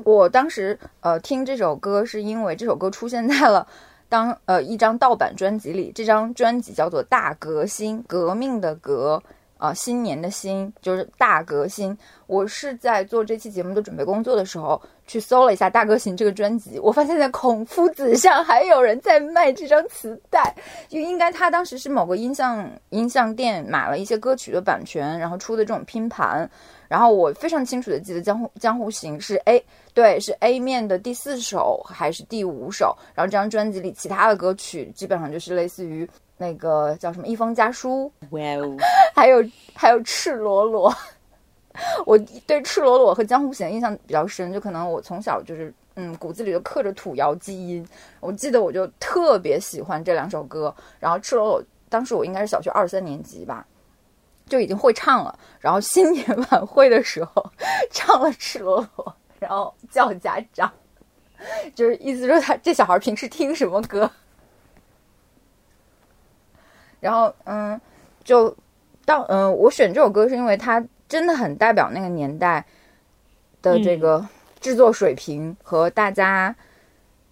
我当时呃听这首歌是因为这首歌出现在了。当呃一张盗版专辑里，这张专辑叫做《大革新》，革命的革啊、新年的新，就是大革新。我是在做这期节目的准备工作的时候，去搜了一下《大革新》这个专辑，我发现在孔夫子上还有人在卖这张磁带，就应该他当时是某个音像音像店买了一些歌曲的版权，然后出的这种拼盘。然后我非常清楚的记得《江湖江湖行》是 A 对是 A 面的第四首还是第五首，然后这张专辑里其他的歌曲基本上就是类似于那个叫什么《一封家书》，哇哦，还有还有赤裸裸。我对赤裸裸和江湖行印象比较深，就可能我从小就是嗯骨子里就刻着土窑基因。我记得我就特别喜欢这两首歌，然后赤裸裸当时我应该是小学二三年级吧。就已经会唱了，然后新年晚会的时候 唱了《赤裸裸》，然后叫家长，就是意思说他这小孩平时听什么歌，然后嗯，就到嗯，我选这首歌是因为它真的很代表那个年代的这个制作水平和大家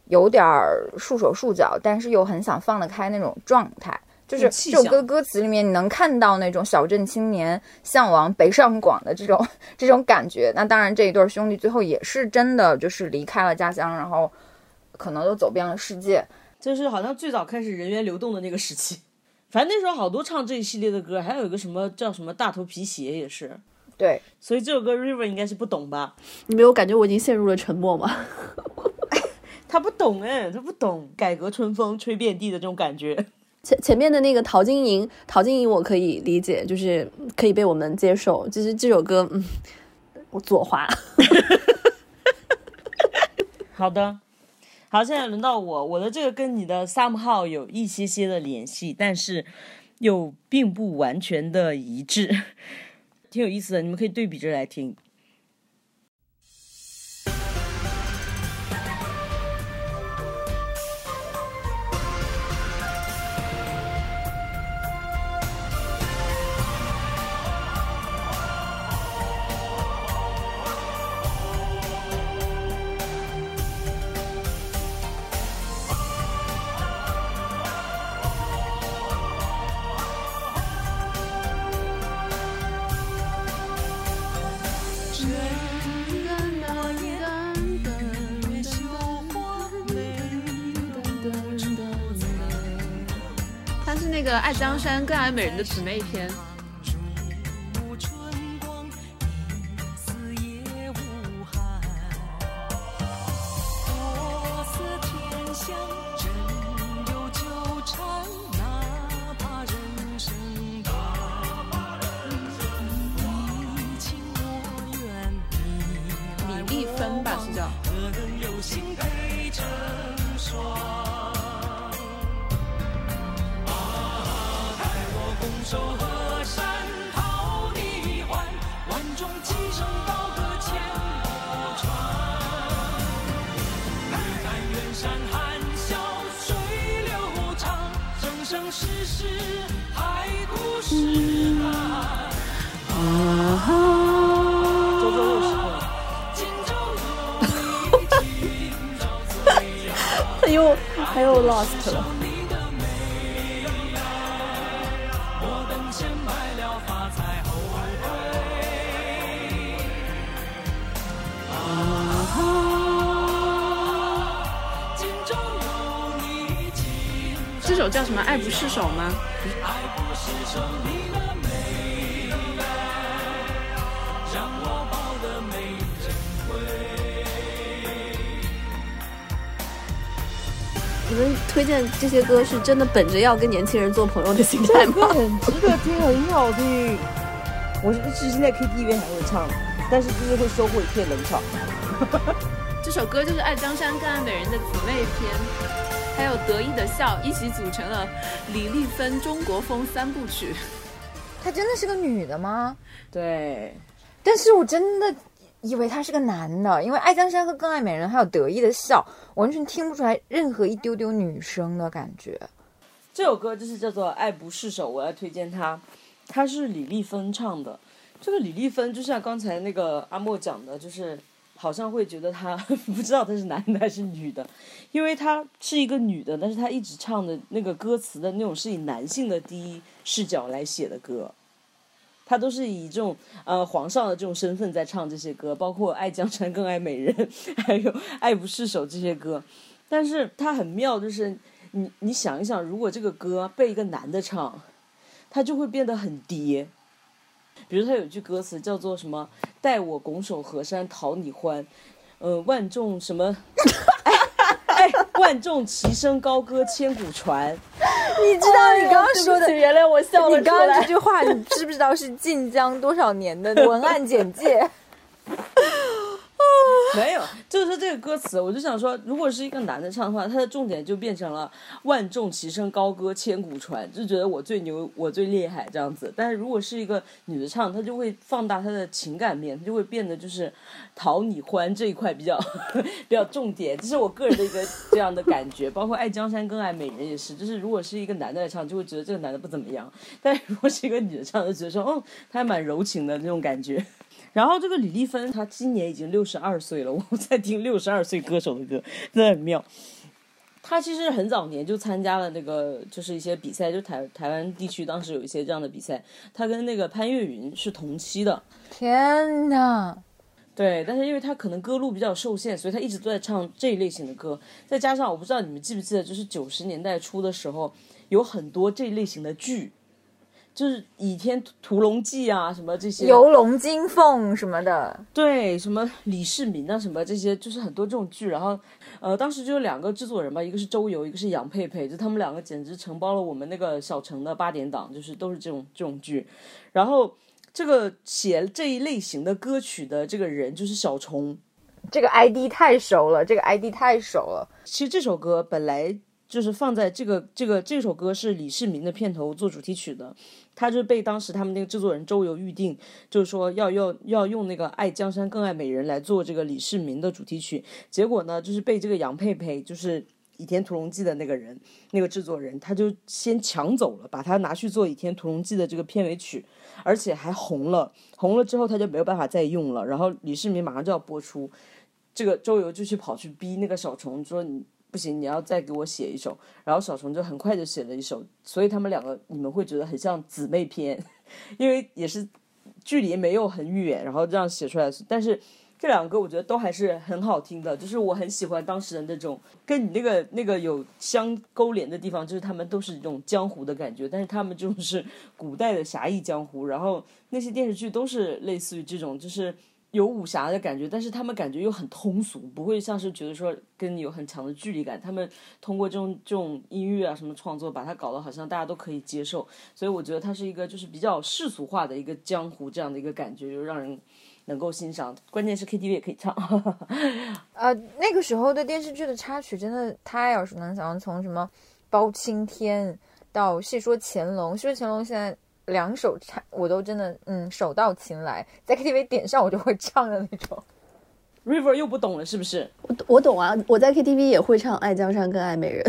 有点儿束手束脚，但是又很想放得开那种状态。就是这首歌歌词里面，你能看到那种小镇青年向往北上广的这种这种感觉。那当然，这一对兄弟最后也是真的就是离开了家乡，然后可能都走遍了世界。就是好像最早开始人员流动的那个时期。反正那时候好多唱这一系列的歌，还有一个什么叫什么大头皮鞋也是。对，所以这首歌 River 应该是不懂吧？你没有感觉我已经陷入了沉默吗？他不懂哎，他不懂改革春风吹遍地的这种感觉。前前面的那个陶晶莹，陶晶莹我可以理解，就是可以被我们接受。就是这首歌，嗯，我左滑。好的，好，现在轮到我，我的这个跟你的 somehow 有一些些的联系，但是又并不完全的一致，挺有意思的，你们可以对比着来听。山更爱美人》的姊妹篇。你们推荐这些歌是真的本着要跟年轻人做朋友的心态吗？很值得听，很好听。我是至今在 KTV 还会唱，但是就是会收获一片冷场。这首歌就是《爱江山更爱美人》的姊妹篇，还有得意的笑，一起组成了李丽芬中国风三部曲。她真的是个女的吗？对，但是我真的以为他是个男的，因为《爱江山》和《更爱美人》还有得意的笑，完全听不出来任何一丢丢女生的感觉。这首歌就是叫做《爱不释手》，我要推荐它，它是李丽芬唱的。这个李丽芬就像刚才那个阿莫讲的，就是好像会觉得他 不知道他是男的还是女的，因为他是一个女的，但是她一直唱的那个歌词的那种是以男性的第一视角来写的歌。他都是以这种呃皇上的这种身份在唱这些歌，包括《爱江山更爱美人》，还有《爱不释手》这些歌。但是他很妙，就是你你想一想，如果这个歌被一个男的唱，他就会变得很爹。比如他有句歌词叫做什么“待我拱手河山讨你欢”，呃，万众什么，哎，万众齐声高歌千古传。你知道你刚刚说的，原谅我笑了你刚刚这句话，你知不知道是晋江多少年的文案简介？没有，就是说这个歌词，我就想说，如果是一个男的唱的话，他的重点就变成了万众齐声高歌千古传，就觉得我最牛，我最厉害这样子。但是如果是一个女的唱，她就会放大她的情感面，她就会变得就是讨你欢这一块比较 比较重点。这是我个人的一个 这样的感觉，包括爱江山更爱美人也是，就是如果是一个男的来唱，就会觉得这个男的不怎么样；但是如果是一个女的唱，就觉得说，哦，他还蛮柔情的那种感觉。然后这个李丽芬，她今年已经六十二岁了。我在听六十二岁歌手的歌，真的很妙。她其实很早年就参加了那个，就是一些比赛，就台台湾地区当时有一些这样的比赛。她跟那个潘越云是同期的。天哪！对，但是因为她可能歌路比较受限，所以她一直都在唱这一类型的歌。再加上我不知道你们记不记得，就是九十年代初的时候，有很多这一类型的剧。就是《倚天屠龙记》啊，什么这些游龙金凤什么的，对，什么李世民啊，什么这些，就是很多这种剧。然后，呃，当时就有两个制作人吧，一个是周游，一个是杨佩佩，就他们两个简直承包了我们那个小城的八点档，就是都是这种这种剧。然后，这个写这一类型的歌曲的这个人就是小虫。这个 ID 太熟了，这个 ID 太熟了。其实这首歌本来就是放在这个这个这首歌是李世民的片头做主题曲的，他就被当时他们那个制作人周游预定，就是说要要要用那个《爱江山更爱美人》来做这个李世民的主题曲。结果呢，就是被这个杨佩佩，就是《倚天屠龙记》的那个人，那个制作人，他就先抢走了，把他拿去做《倚天屠龙记》的这个片尾曲，而且还红了。红了之后，他就没有办法再用了。然后李世民马上就要播出。这个周游就去跑去逼那个小虫说你不行，你要再给我写一首。然后小虫就很快就写了一首，所以他们两个你们会觉得很像姊妹篇，因为也是距离没有很远，然后这样写出来。但是这两个我觉得都还是很好听的，就是我很喜欢当时的那种跟你那个那个有相勾连的地方，就是他们都是这种江湖的感觉，但是他们就是古代的侠义江湖，然后那些电视剧都是类似于这种，就是。有武侠的感觉，但是他们感觉又很通俗，不会像是觉得说跟你有很强的距离感。他们通过这种这种音乐啊什么创作，把它搞得好像大家都可以接受。所以我觉得它是一个就是比较世俗化的一个江湖这样的一个感觉，就让人能够欣赏。关键是 KTV 也可以唱。呃，那个时候的电视剧的插曲真的太耳熟能详，从什么包青天到戏说乾隆，戏说乾隆现在。两首唱我都真的嗯手到擒来，在 KTV 点上我就会唱的那种。River 又不懂了是不是？我我懂啊，我在 KTV 也会唱《爱江山更爱美人》。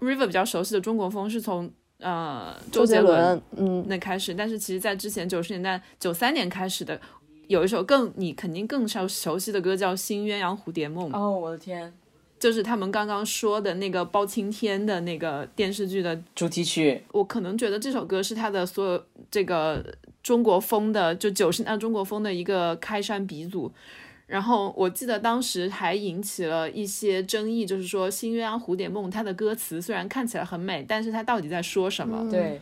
River 比较熟悉的中国风是从呃周杰伦嗯那开始，但是其实在之前九十年代九三年开始的有一首更你肯定更熟熟悉的歌叫《新鸳鸯蝴蝶梦》。哦，我的天！就是他们刚刚说的那个包青天的那个电视剧的主题曲，我可能觉得这首歌是他的所有这个中国风的，就九十年代中国风的一个开山鼻祖。然后我记得当时还引起了一些争议，就是说《新鸳鸯蝴蝶梦》它的歌词虽然看起来很美，但是它到底在说什么？对，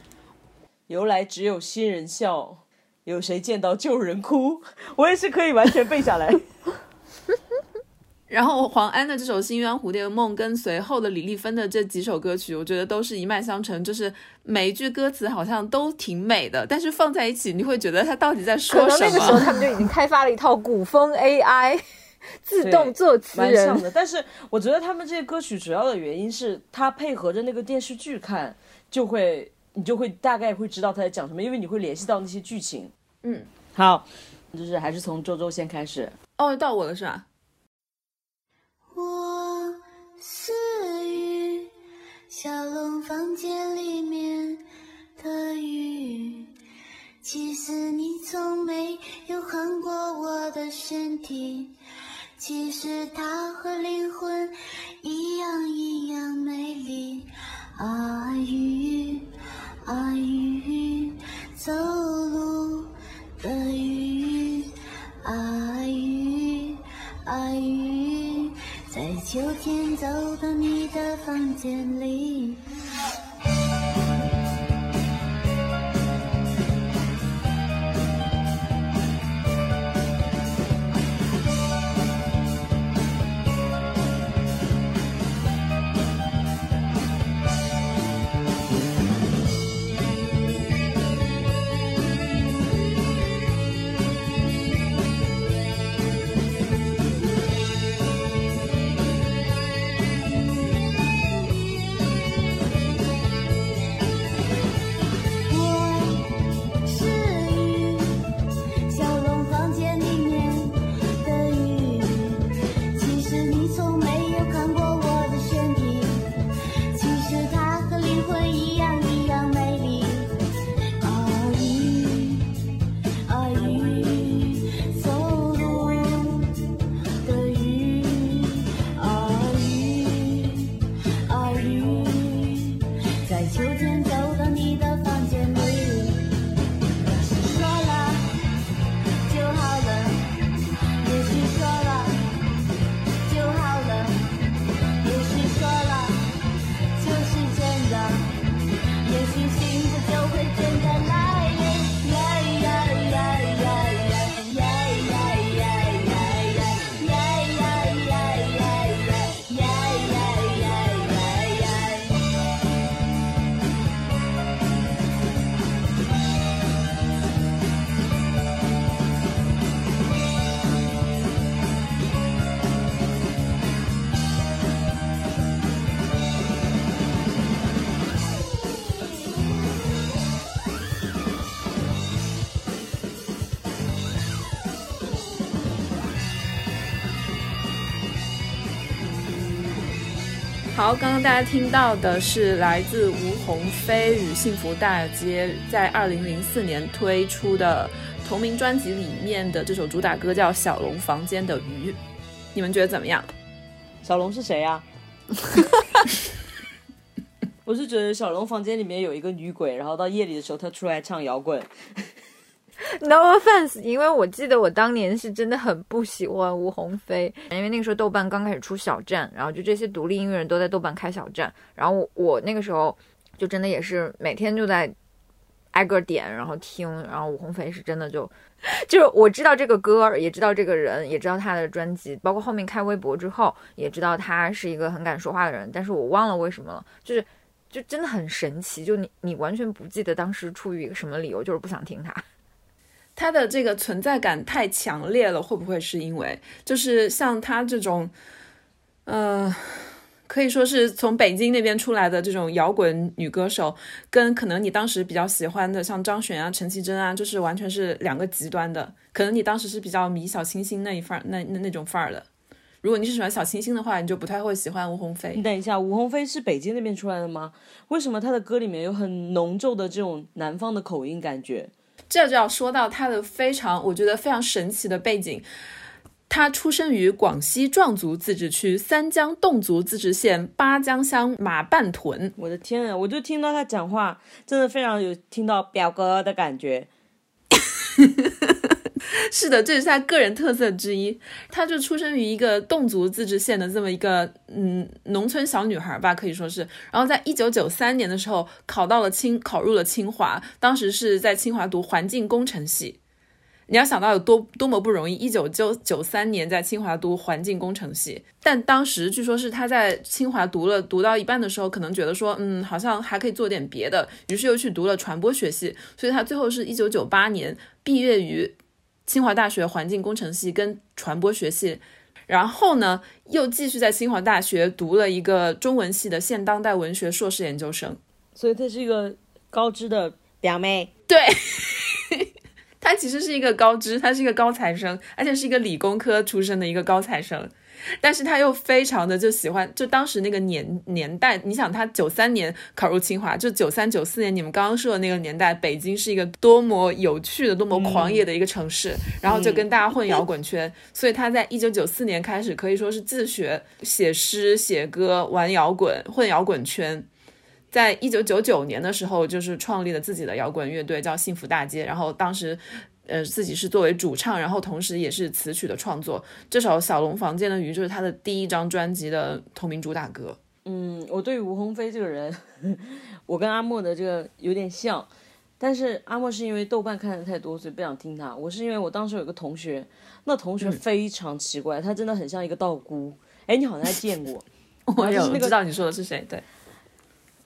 由来只有新人笑，有谁见到旧人哭？我也是可以完全背下来。然后黄安的这首《新鸳鸯蝴蝶梦》跟随后的李丽芬的这几首歌曲，我觉得都是一脉相承，就是每一句歌词好像都挺美的，但是放在一起你会觉得他到底在说什么？那个时候他们就已经开发了一套古风 AI 自动作词人的。但是我觉得他们这些歌曲主要的原因是它配合着那个电视剧看，就会你就会大概会知道他在讲什么，因为你会联系到那些剧情。嗯，好，就是还是从周周先开始。哦，到我了是吧？我是鱼，小龙房间里面的鱼。其实你从没有看过我的身体，其实它和灵魂一样一样美丽。啊鱼啊鱼，走路的鱼啊鱼啊鱼。秋天走到你的房间里。好，刚刚大家听到的是来自吴鸿飞与幸福大街在二零零四年推出的同名专辑里面的这首主打歌，叫《小龙房间的鱼》。你们觉得怎么样？小龙是谁呀、我是觉得小龙房间里面有一个女鬼，然后到夜里的时候她出来唱摇滚。No offense，因为我记得我当年是真的很不喜欢吴鸿飞，因为那个时候豆瓣刚开始出小站，然后就这些独立音乐人都在豆瓣开小站，然后我那个时候就真的也是每天就在挨个点，然后听，然后吴鸿飞是真的就就是我知道这个歌，也知道这个人，也知道他的专辑，包括后面开微博之后，也知道他是一个很敢说话的人，但是我忘了为什么了，就是就真的很神奇，就你你完全不记得当时出于一个什么理由，就是不想听他。他的这个存在感太强烈了，会不会是因为就是像他这种，呃，可以说是从北京那边出来的这种摇滚女歌手，跟可能你当时比较喜欢的像张悬啊、陈绮贞啊，就是完全是两个极端的。可能你当时是比较迷小清新那一范儿，那那那种范儿的。如果你是喜欢小清新的话，你就不太会喜欢吴鸿飞你。等一下，吴鸿飞是北京那边出来的吗？为什么他的歌里面有很浓重的这种南方的口音感觉？这就要说到他的非常，我觉得非常神奇的背景。他出生于广西壮族自治区三江侗族自治县八江乡马半屯。我的天啊！我就听到他讲话，真的非常有听到表哥的感觉。是的，这是他个人特色之一。他就出生于一个侗族自治县的这么一个嗯农村小女孩吧，可以说是。然后在一九九三年的时候考到了清，考入了清华，当时是在清华读环境工程系。你要想到有多多么不容易，一九九九三年在清华读环境工程系，但当时据说是他在清华读了读到一半的时候，可能觉得说，嗯，好像还可以做点别的，于是又去读了传播学系，所以他最后是一九九八年毕业于清华大学环境工程系跟传播学系，然后呢，又继续在清华大学读了一个中文系的现当代文学硕士研究生。所以他是一个高知的表妹。对，他其实是一个高知，他是一个高材生，而且是一个理工科出身的一个高材生。但是他又非常的就喜欢，就当时那个年年代，你想他九三年考入清华，就九三九四年你们刚刚说的那个年代，北京是一个多么有趣的、多么狂野的一个城市，然后就跟大家混 摇滚圈，所以他在一九九四年开始可以说是自学写诗、写歌、玩摇滚、混摇滚圈。在一九九九年的时候，就是创立了自己的摇滚乐队，叫幸福大街。然后当时，呃，自己是作为主唱，然后同时也是词曲的创作。这首《小龙房间的鱼》就是他的第一张专辑的同名主打歌。嗯，我对于吴鸿飞这个人，我跟阿莫的这个有点像，但是阿莫是因为豆瓣看的太多，所以不想听他。我是因为我当时有个同学，那同学非常奇怪，他真的很像一个道姑。哎，你好像还见过。我有就是那个知道你说的是谁？对，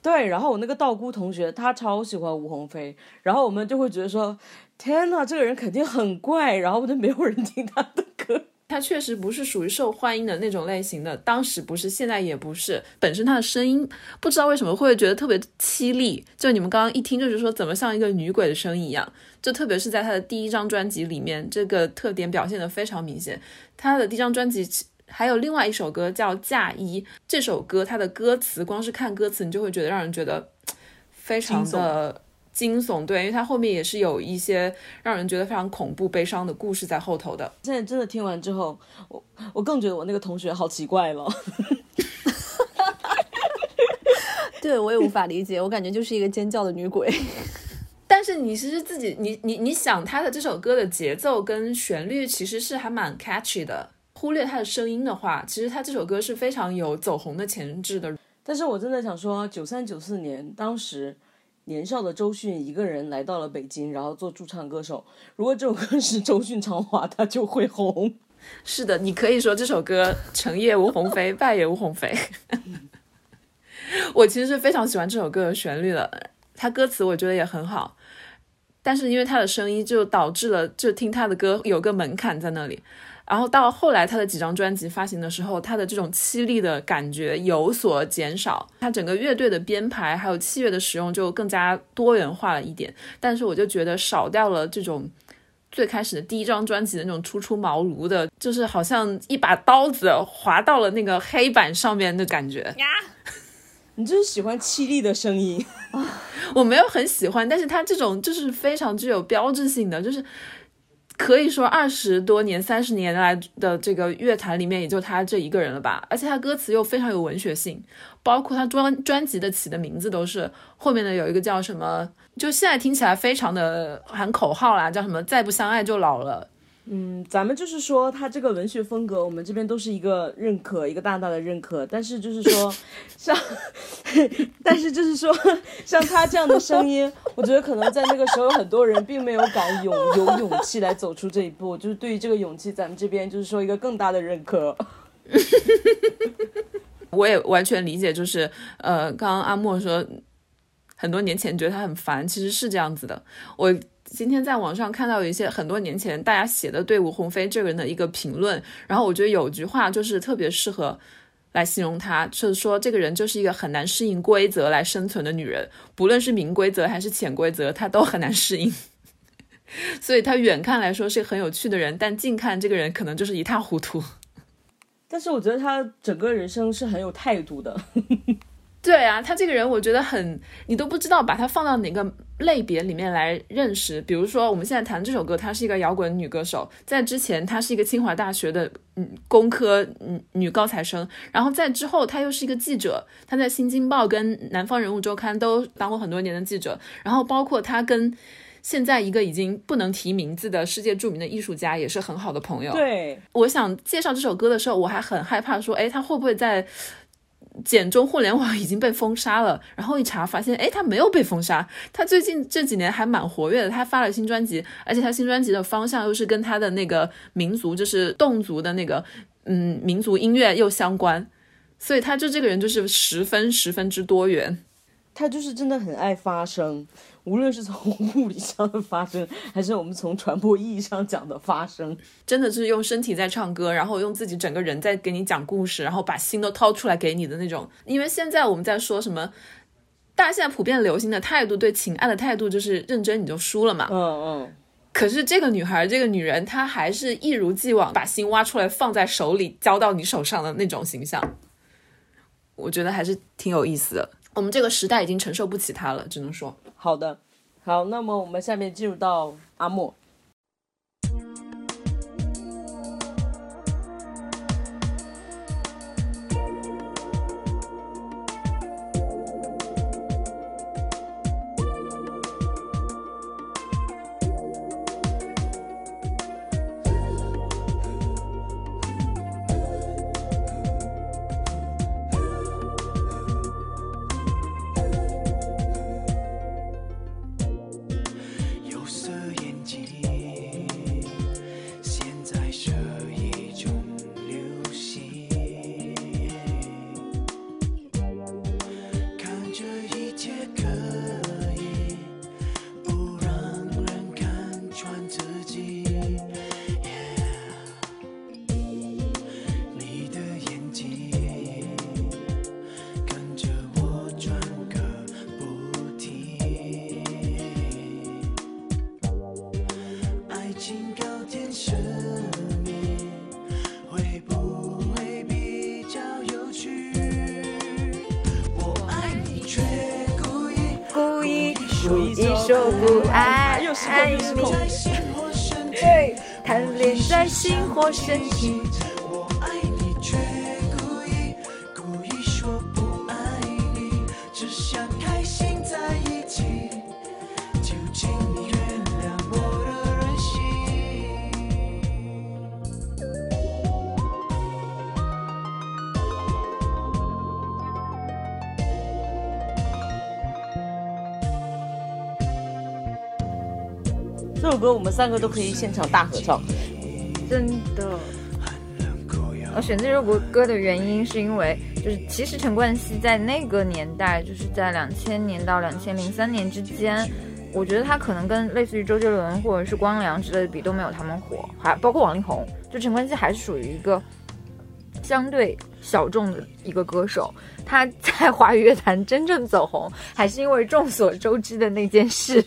对，然后我那个道姑同学，他超喜欢吴鸿飞，然后我们就会觉得说，天呐，这个人肯定很怪，然后我就没有人听他的歌。他确实不是属于受欢迎的那种类型的，当时不是，现在也不是。本身他的声音不知道为什么会觉得特别凄厉，就你们刚刚一听就是说怎么像一个女鬼的声音一样，就特别是在他的第一张专辑里面，这个特点表现得非常明显。他的第一张专辑还有另外一首歌叫《嫁衣》，这首歌它的歌词光是看歌词你就会觉得让人觉得非常的惊悚，对，因为它后面也是有一些让人觉得非常恐怖、悲伤的故事在后头的。现在真的听完之后，我我更觉得我那个同学好奇怪了。对我也无法理解，我感觉就是一个尖叫的女鬼。但是你其实自己，你你你想，他的这首歌的节奏跟旋律其实是还蛮 catchy 的。忽略他的声音的话，其实他这首歌是非常有走红的潜质的。但是我真的想说，九三九四年，当时年少的周迅一个人来到了北京，然后做驻唱歌手。如果这首歌是周迅唱的话，他就会红。是的，你可以说这首歌成也吴鸿飞，败也吴鸿飞。我其实是非常喜欢这首歌的旋律的，他歌词我觉得也很好，但是因为他的声音就导致了，就听他的歌有个门槛在那里。然后到后来他的几张专辑发行的时候，他的这种凄厉的感觉有所减少，他整个乐队的编排还有器乐的使用就更加多元化了一点。但是我就觉得少掉了这种最开始的第一张专辑的那种初出茅庐的，就是好像一把刀子划到了那个黑板上面的感觉。你就是喜欢凄厉的声音，我没有很喜欢，但是他这种就是非常具有标志性的，就是可以说二十多年、三十年来的这个乐坛里面，也就他这一个人了吧。而且他歌词又非常有文学性，包括他专专辑的起的名字都是后面的有一个叫什么，就现在听起来非常的喊口号啦，叫什么“再不相爱就老了”。嗯，咱们就是说他这个文学风格，我们这边都是一个认可，一个大大的认可。但是就是说，像，但是就是说，像他这样的声音，我觉得可能在那个时候，有很多人并没有敢勇有勇气来走出这一步。就是对于这个勇气，咱们这边就是说一个更大的认可。我也完全理解，就是呃，刚刚阿莫说，很多年前觉得他很烦，其实是这样子的。我。今天在网上看到有一些很多年前大家写的对吴鸿飞这个人的一个评论，然后我觉得有句话就是特别适合来形容他，就是说这个人就是一个很难适应规则来生存的女人，不论是明规则还是潜规则，她都很难适应。所以她远看来说是很有趣的人，但近看这个人可能就是一塌糊涂。但是我觉得他整个人生是很有态度的。对啊，他这个人我觉得很，你都不知道把他放到哪个类别里面来认识。比如说我们现在谈这首歌，她是一个摇滚女歌手，在之前她是一个清华大学的嗯工科女女高材生，然后在之后她又是一个记者，她在《新京报》跟《南方人物周刊》都当过很多年的记者，然后包括她跟现在一个已经不能提名字的世界著名的艺术家也是很好的朋友。对，我想介绍这首歌的时候，我还很害怕说，哎，他会不会在。简中互联网已经被封杀了，然后一查发现，哎，他没有被封杀，他最近这几年还蛮活跃的，他发了新专辑，而且他新专辑的方向又是跟他的那个民族，就是侗族的那个，嗯，民族音乐又相关，所以他就这个人就是十分十分之多元，他就是真的很爱发声。无论是从物理上的发声，还是我们从传播意义上讲的发声，真的是用身体在唱歌，然后用自己整个人在给你讲故事，然后把心都掏出来给你的那种。因为现在我们在说什么，大家现在普遍流行的态度，对情爱的态度就是认真你就输了嘛。嗯嗯。可是这个女孩，这个女人，她还是一如既往把心挖出来放在手里，交到你手上的那种形象，我觉得还是挺有意思的。我们这个时代已经承受不起她了，只能说。好的，好，那么我们下面进入到阿莫。不爱，爱你，对，贪恋在心或身体。我们三个都可以现场大合唱，真的。我选这首歌歌的原因是因为，就是其实陈冠希在那个年代，就是在两千年到两千零三年之间，我觉得他可能跟类似于周杰伦或者是光良之类的比都没有他们火，还包括王力宏。就陈冠希还是属于一个相对小众的一个歌手，他在华语乐坛真正走红，还是因为众所周知的那件事。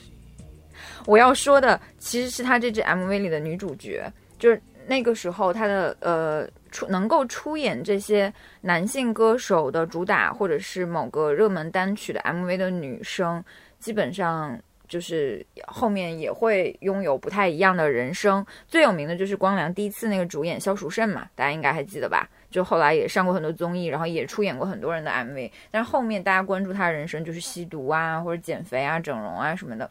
我要说的其实是他这支 MV 里的女主角，就是那个时候他的呃出能够出演这些男性歌手的主打或者是某个热门单曲的 MV 的女生，基本上就是后面也会拥有不太一样的人生。最有名的就是光良第一次那个主演萧淑慎嘛，大家应该还记得吧？就后来也上过很多综艺，然后也出演过很多人的 MV。但是后面大家关注他的人生就是吸毒啊，或者减肥啊、整容啊什么的。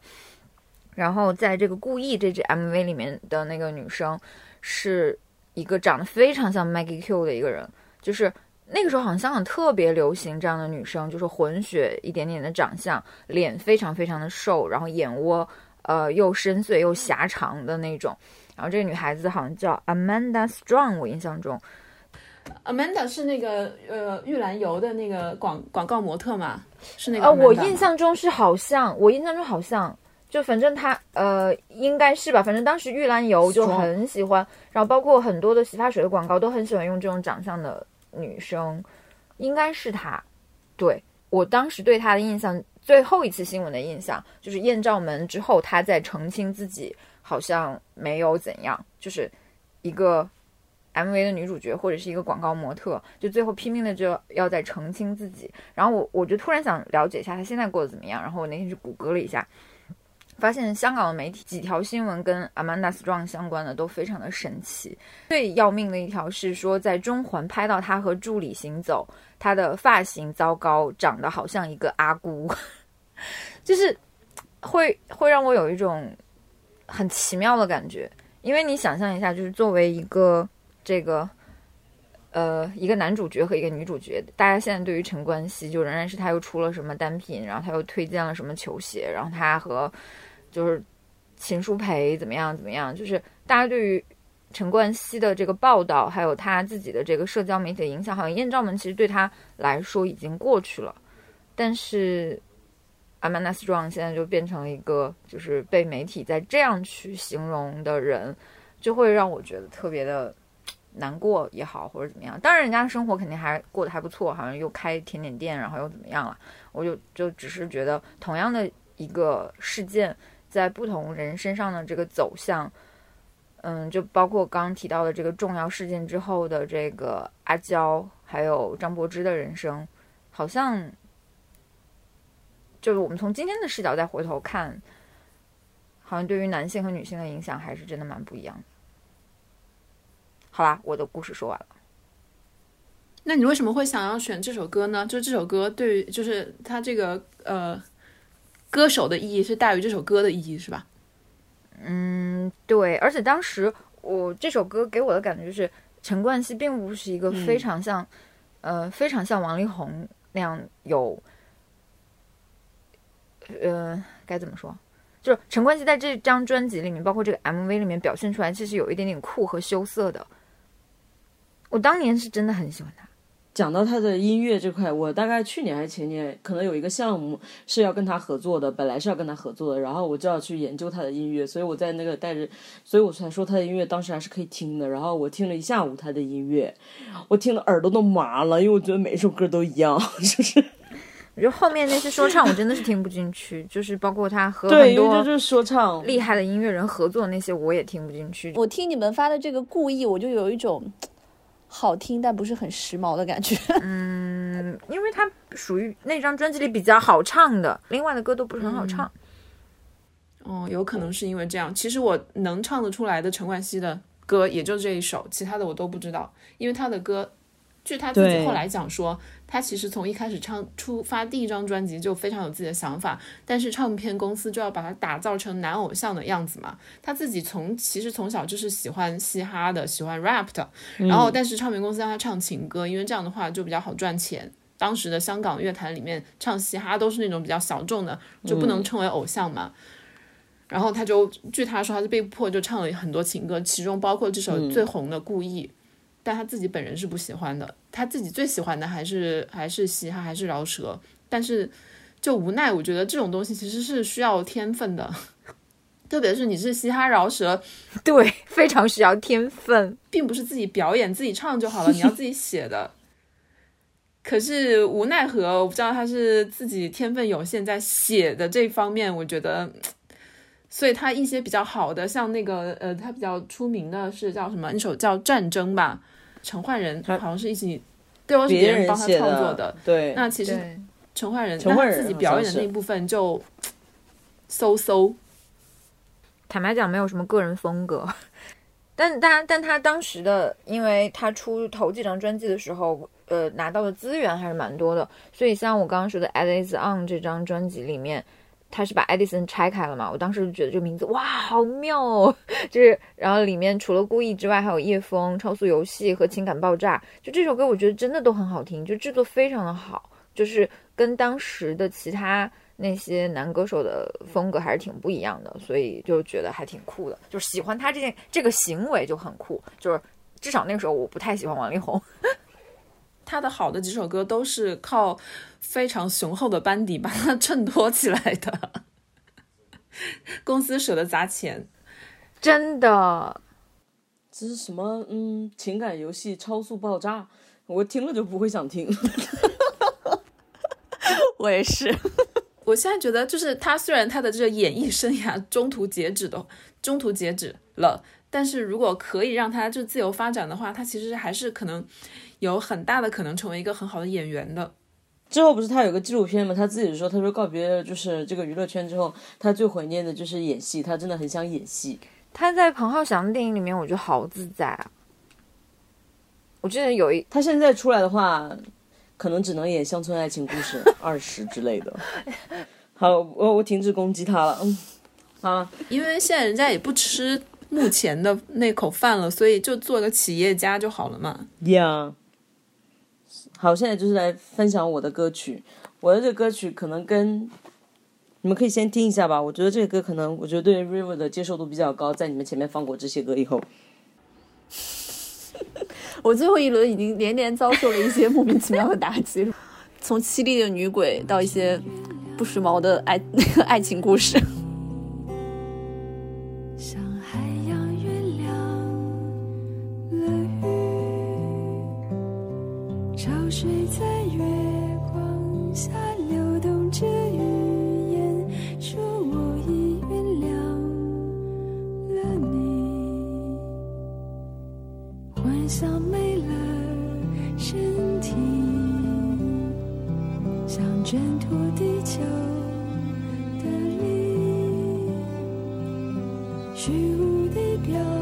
然后在这个《故意》这支 MV 里面的那个女生，是一个长得非常像 Maggie Q 的一个人，就是那个时候好像香港特别流行这样的女生，就是混血一点点的长相，脸非常非常的瘦，然后眼窝呃又深邃又狭长的那种。然后这个女孩子好像叫 Amanda Strong，我印象中。Amanda 是那个呃玉兰油的那个广广告模特嘛？是那个、呃，我印象中是好像，我印象中好像，就反正他呃应该是吧，反正当时玉兰油就很喜欢，然后包括很多的洗发水的广告都很喜欢用这种长相的女生，应该是她。对我当时对她的印象，最后一次新闻的印象就是艳照门之后，她在澄清自己好像没有怎样，就是一个。MV 的女主角或者是一个广告模特，就最后拼命的就要在澄清自己。然后我我就突然想了解一下她现在过得怎么样。然后我那天去谷歌了一下，发现香港的媒体几条新闻跟 Amanda Strong 相关的都非常的神奇。最要命的一条是说，在中环拍到她和助理行走，她的发型糟糕，长得好像一个阿姑，就是会会让我有一种很奇妙的感觉。因为你想象一下，就是作为一个这个，呃，一个男主角和一个女主角，大家现在对于陈冠希就仍然是他又出了什么单品，然后他又推荐了什么球鞋，然后他和就是秦舒培怎么样怎么样，就是大家对于陈冠希的这个报道，还有他自己的这个社交媒体的影响，好像艳照门其实对他来说已经过去了，但是阿曼达·斯壮现在就变成了一个就是被媒体在这样去形容的人，就会让我觉得特别的。难过也好，或者怎么样，当然人家的生活肯定还过得还不错，好像又开甜点店，然后又怎么样了？我就就只是觉得，同样的一个事件，在不同人身上的这个走向，嗯，就包括刚刚提到的这个重要事件之后的这个阿娇，还有张柏芝的人生，好像就是我们从今天的视角再回头看，好像对于男性和女性的影响还是真的蛮不一样的。好啦，我的故事说完了。那你为什么会想要选这首歌呢？就是这首歌对于，就是它这个呃歌手的意义是大于这首歌的意义，是吧？嗯，对。而且当时我这首歌给我的感觉就是，陈冠希并不是一个非常像、嗯、呃非常像王力宏那样有呃该怎么说？就是陈冠希在这张专辑里面，包括这个 MV 里面表现出来，其实有一点点酷和羞涩的。我当年是真的很喜欢他。讲到他的音乐这块，我大概去年还是前年，可能有一个项目是要跟他合作的，本来是要跟他合作的，然后我就要去研究他的音乐，所以我在那个带着，所以我才说他的音乐当时还是可以听的。然后我听了一下午他的音乐，我听的耳朵都麻了，因为我觉得每一首歌都一样，就是。我觉得后面那些说唱我真的是听不进去，就是包括他和对，很多就是说唱厉害的音乐人合作那些我也听不进去。我听你们发的这个故意，我就有一种好听但不是很时髦的感觉。嗯，因为它属于那张专辑里比较好唱的，另外的歌都不是很好唱。哦，有可能是因为这样。其实我能唱得出来的陈冠希的歌也就这一首，其他的我都不知道，因为他的歌。据他自己后来讲说，他其实从一开始唱出发第一张专辑就非常有自己的想法，但是唱片公司就要把他打造成男偶像的样子嘛。他自己从其实从小就是喜欢嘻哈的，喜欢 rap 的，然后但是唱片公司让他唱情歌，因为这样的话就比较好赚钱。当时的香港乐坛里面唱嘻哈都是那种比较小众的，就不能称为偶像嘛。然后他就据他说，他是被迫就唱了很多情歌，其中包括这首最红的《故意》。但他自己本人是不喜欢的，他自己最喜欢的还是还是嘻哈，还是饶舌。但是就无奈，我觉得这种东西其实是需要天分的，特别是你是嘻哈饶舌，对，非常需要天分，并不是自己表演自己唱就好了，你要自己写的。可是无奈何，我不知道他是自己天分有限，在写的这方面，我觉得所以他一些比较好的，像那个呃，他比较出名的是叫什么？那首叫《战争》吧，陈奂仁好像是一起，对，是别人帮他创作的。对，那其实陈奂仁陈奂仁自己表演的那一部分就 嗖嗖。坦白讲，没有什么个人风格。但但但他当时的，因为他出头几张专辑的时候，呃，拿到的资源还是蛮多的，所以像我刚刚说的《Edison》这张专辑里面。他是把 Edison 拆开了嘛？我当时就觉得这个名字哇，好妙哦！就是，然后里面除了故意之外，还有夜风、超速游戏和情感爆炸。就这首歌，我觉得真的都很好听，就制作非常的好，就是跟当时的其他那些男歌手的风格还是挺不一样的，所以就觉得还挺酷的。就是喜欢他这件这个行为就很酷，就是至少那个时候我不太喜欢王力宏。他的好的几首歌都是靠非常雄厚的班底把他衬托起来的，公司舍得砸钱，真的。这是什么？嗯，情感游戏超速爆炸，我听了就不会想听。我也是，我现在觉得就是他虽然他的这个演艺生涯中途截止的，中途截止了，但是如果可以让他就自由发展的话，他其实还是可能。有很大的可能成为一个很好的演员的。之后不是他有个纪录片嘛？他自己说，他说告别就是这个娱乐圈之后，他最怀念的就是演戏，他真的很想演戏。他在彭浩翔的电影里面，我觉得好自在啊。我记得有一，他现在出来的话，可能只能演乡村爱情故事二十之类的。好，我我停止攻击他了。嗯，啊，因为现在人家也不吃目前的那口饭了，所以就做个企业家就好了嘛。Yeah。好，现在就是来分享我的歌曲。我的这个歌曲可能跟你们可以先听一下吧。我觉得这个歌可能，我觉得对 River 的接受度比较高。在你们前面放过这些歌以后，我最后一轮已经连连遭受了一些 莫名其妙的打击，从凄厉的女鬼到一些不时髦的爱那个 爱情故事。月光下流动着语言，说我已原谅了你。幻想没了身体，想挣脱地球的力，虚无的表。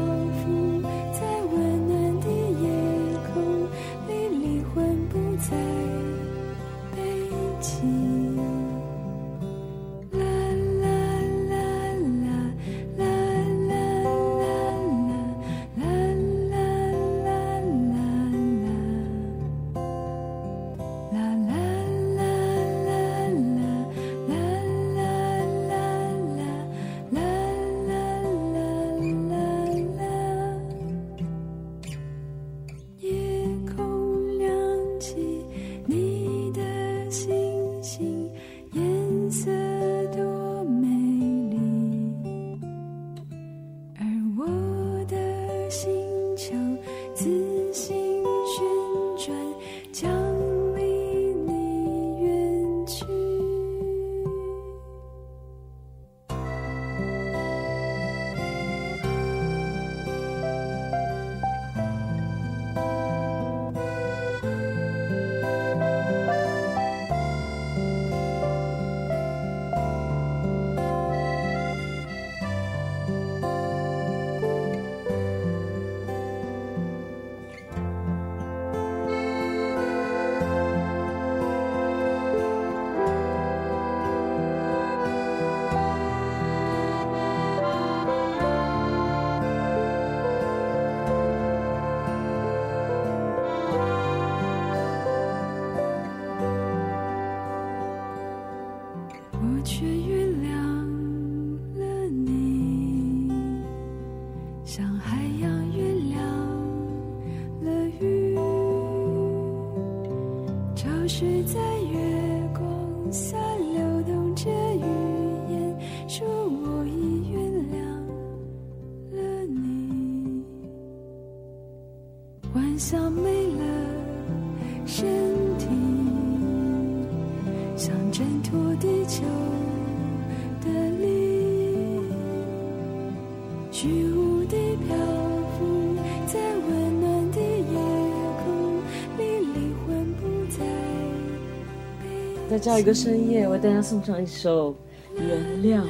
在这样一个深夜，为大家送上一首《原谅》。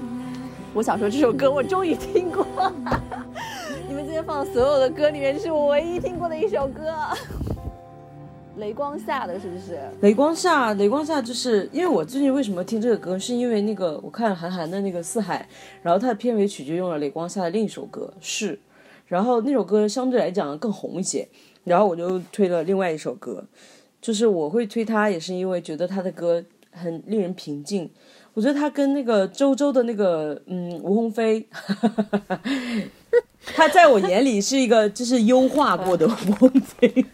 我想说这首歌我终于听过，你们今天放所有的歌里面，这是我唯一听过的一首歌。雷光下的是不是？雷光下，雷光下，就是因为我最近为什么听这个歌，是因为那个我看韩寒的那个《四海》，然后他的片尾曲就用了雷光下的另一首歌是，然后那首歌相对来讲更红一些，然后我就推了另外一首歌，就是我会推他，也是因为觉得他的歌很令人平静。我觉得他跟那个周周的那个嗯吴鸿飞，他在我眼里是一个就是优化过的吴鸿飞。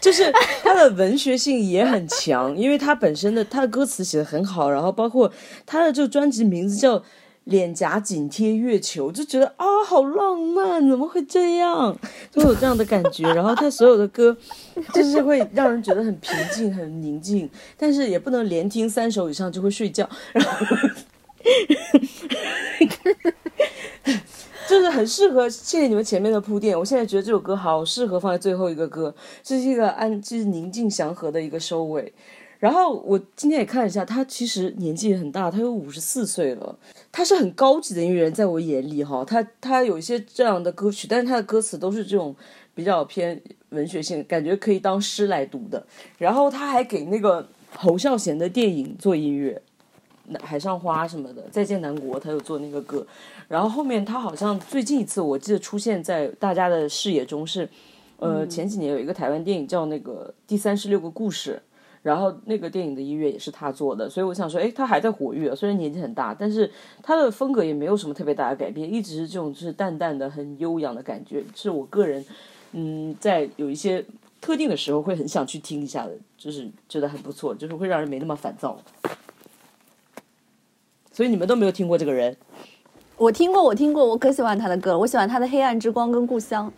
就是他的文学性也很强，因为他本身的他的歌词写的很好，然后包括他的这个专辑名字叫《脸颊紧贴月球》，就觉得啊好浪漫，怎么会这样？就有这样的感觉。然后他所有的歌就是会让人觉得很平静、很宁静，但是也不能连听三首以上就会睡觉。然后。就是很适合，谢谢你们前面的铺垫。我现在觉得这首歌好适合放在最后一个歌，这是一个安，就是宁静祥和的一个收尾。然后我今天也看了一下，他其实年纪也很大，他有五十四岁了。他是很高级的音乐人，在我眼里哈，他他有一些这样的歌曲，但是他的歌词都是这种比较偏文学性，感觉可以当诗来读的。然后他还给那个侯孝贤的电影做音乐。海上花什么的，再见南国，他有做那个歌，然后后面他好像最近一次我记得出现在大家的视野中是，呃前几年有一个台湾电影叫那个第三十六个故事，然后那个电影的音乐也是他做的，所以我想说，哎，他还在活跃，虽然年纪很大，但是他的风格也没有什么特别大的改变，一直是这种就是淡淡的很悠扬的感觉，是我个人嗯在有一些特定的时候会很想去听一下的，就是觉得很不错，就是会让人没那么烦躁。所以你们都没有听过这个人，我听过，我听过，我可喜欢他的歌。我喜欢他的《黑暗之光》跟《故乡》。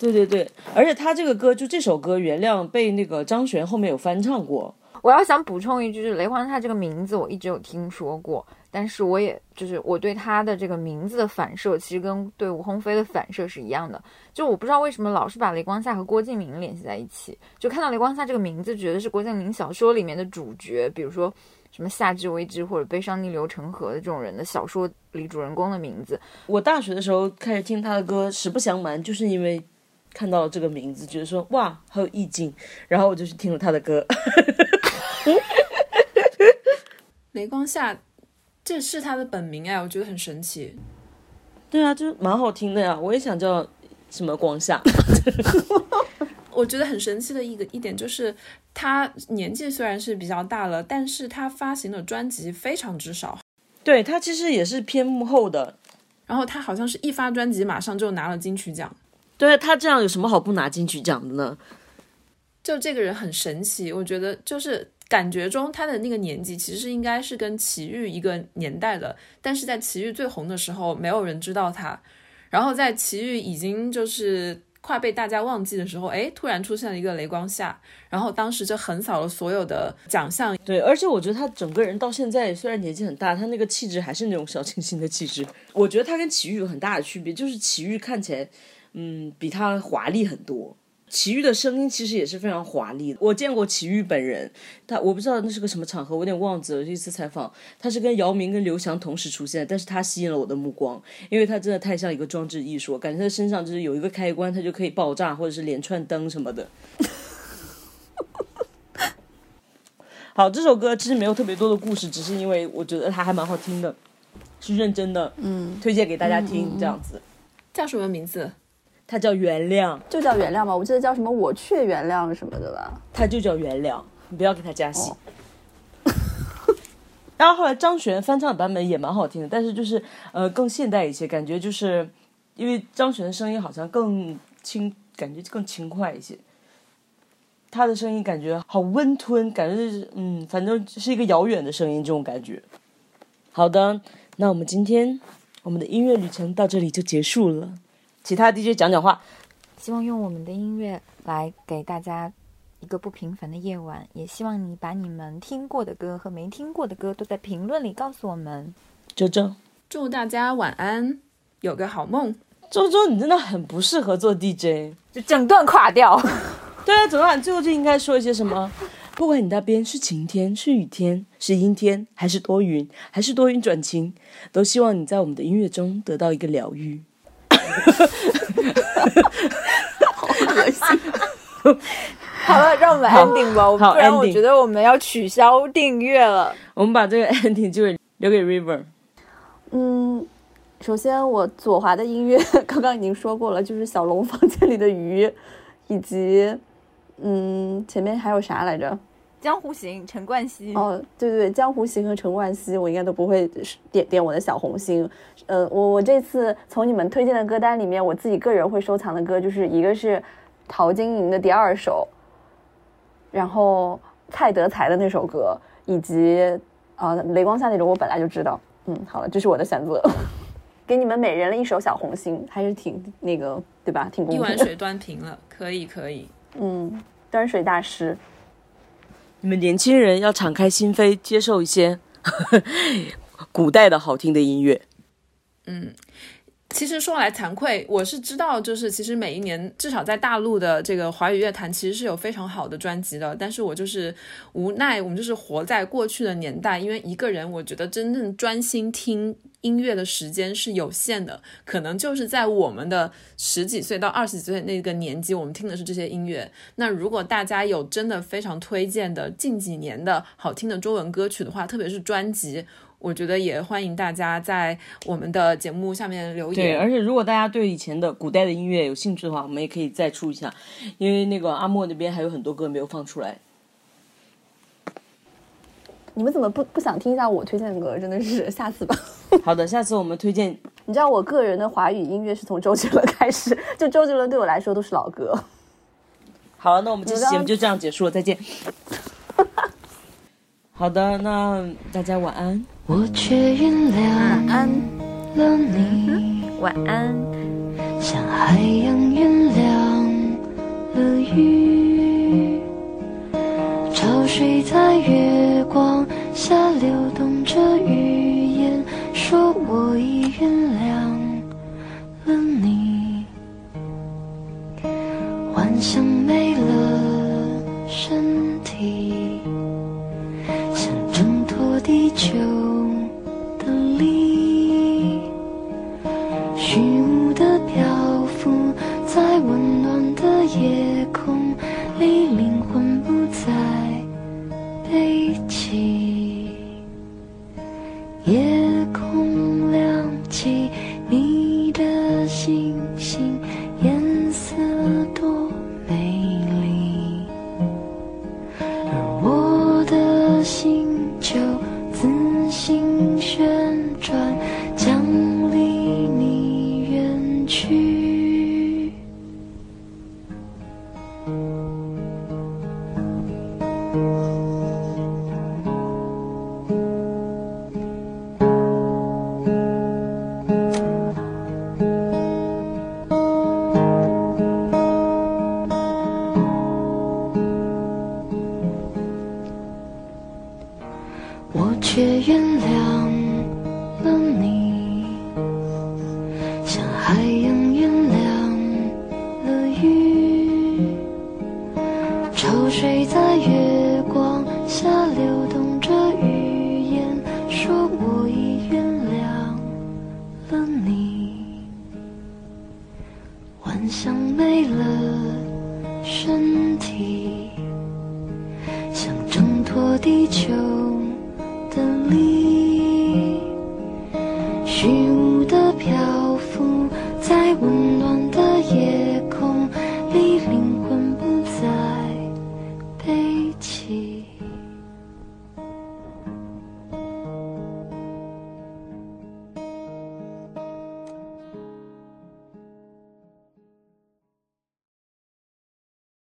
对对对，而且他这个歌就这首歌《原谅》被那个张悬后面有翻唱过。我要想补充一句，就是雷欢他这个名字我一直有听说过，但是我也就是我对他的这个名字的反射，其实跟对吴鸿飞的反射是一样的。就我不知道为什么老是把雷光夏和郭敬明联系在一起，就看到雷光夏这个名字，觉得是郭敬明小说里面的主角，比如说。什么夏至未至或者悲伤逆流成河的这种人的小说里主人公的名字，我大学的时候开始听他的歌，实不相瞒，就是因为看到了这个名字，觉得说哇好有意境，然后我就去听了他的歌。雷光夏，这是他的本名哎，我觉得很神奇。对啊，就蛮好听的呀，我也想叫什么光夏。我觉得很神奇的一个一点就是，他年纪虽然是比较大了，但是他发行的专辑非常之少。对他其实也是偏幕后的，然后他好像是一发专辑马上就拿了金曲奖。对他这样有什么好不拿金曲奖的呢？就这个人很神奇，我觉得就是感觉中他的那个年纪其实应该是跟齐豫一个年代的，但是在齐豫最红的时候没有人知道他，然后在齐豫已经就是。快被大家忘记的时候，哎，突然出现了一个雷光夏，然后当时就横扫了所有的奖项。对，而且我觉得他整个人到现在虽然年纪很大，他那个气质还是那种小清新的气质。我觉得他跟齐豫有很大的区别，就是齐豫看起来，嗯，比他华丽很多。齐豫的声音其实也是非常华丽的。我见过齐豫本人，他我不知道那是个什么场合，我有点忘记了。一次采访，他是跟姚明跟刘翔同时出现，但是他吸引了我的目光，因为他真的太像一个装置艺术，感觉他身上就是有一个开关，他就可以爆炸，或者是连串灯什么的。好，这首歌其实没有特别多的故事，只是因为我觉得它还蛮好听的，是认真的，嗯，推荐给大家听这样子。叫什么名字？它叫原谅，就叫原谅吧。我记得叫什么“我却原谅”什么的吧。它就叫原谅，你不要给它加戏。然后后来张悬翻唱的版本也蛮好听的，但是就是呃更现代一些，感觉就是因为张悬的声音好像更轻，感觉更轻快一些。他的声音感觉好温吞，感觉是嗯，反正是一个遥远的声音这种感觉。好的，那我们今天我们的音乐旅程到这里就结束了。其他 DJ 讲讲话，希望用我们的音乐来给大家一个不平凡的夜晚。也希望你把你们听过的歌和没听过的歌都在评论里告诉我们。周周，祝大家晚安，有个好梦。周周，你真的很不适合做 DJ。就整段垮掉。对啊，怎么办？最后就应该说一些什么？不管你那边是晴天、是雨天、是阴天，还是多云，还是多云转晴，都希望你在我们的音乐中得到一个疗愈。好恶心。好了，让我们 ending 吧，不然我觉得我们要取消订阅了。我们把这个 ending 机会留给 River。嗯，首先我左滑的音乐刚刚已经说过了，就是小龙房间里的鱼，以及嗯前面还有啥来着？江湖行，陈冠希。哦，对对对，江湖行和陈冠希，我应该都不会点点我的小红心。呃，我我这次从你们推荐的歌单里面，我自己个人会收藏的歌，就是一个是陶晶莹的第二首，然后蔡德才的那首歌，以及啊、呃雷光下那种我本来就知道。嗯，好了，这是我的选择，给你们每人了一首小红心，还是挺那个对吧？挺公平的。一碗水端平了，可以可以。嗯，端水大师。你们年轻人要敞开心扉，接受一些 古代的好听的音乐。嗯，其实说来惭愧，我是知道，就是其实每一年至少在大陆的这个华语乐坛，其实是有非常好的专辑的。但是我就是无奈，我们就是活在过去的年代，因为一个人，我觉得真正专心听音乐的时间是有限的，可能就是在我们的十几岁到二十几岁那个年纪，我们听的是这些音乐。那如果大家有真的非常推荐的近几年的好听的中文歌曲的话，特别是专辑。我觉得也欢迎大家在我们的节目下面留言对，言。而且如果大家对以前的古代的音乐有兴趣的话，我们也可以再出一下，因为那个阿莫那边还有很多歌没有放出来。你们怎么不不想听一下我推荐的歌？真的是下次吧。好的，下次我们推荐。你知道我个人的华语音乐是从周杰伦开始，就周杰伦对我来说都是老歌。好了，那我们这期节目就这样结束了，再见。好的，那大家晚安。我却原谅安，了你，晚安。像海洋原谅了雨，潮水在月光下流动着语言，说我已原谅了你。幻想没了身体，想挣脱地球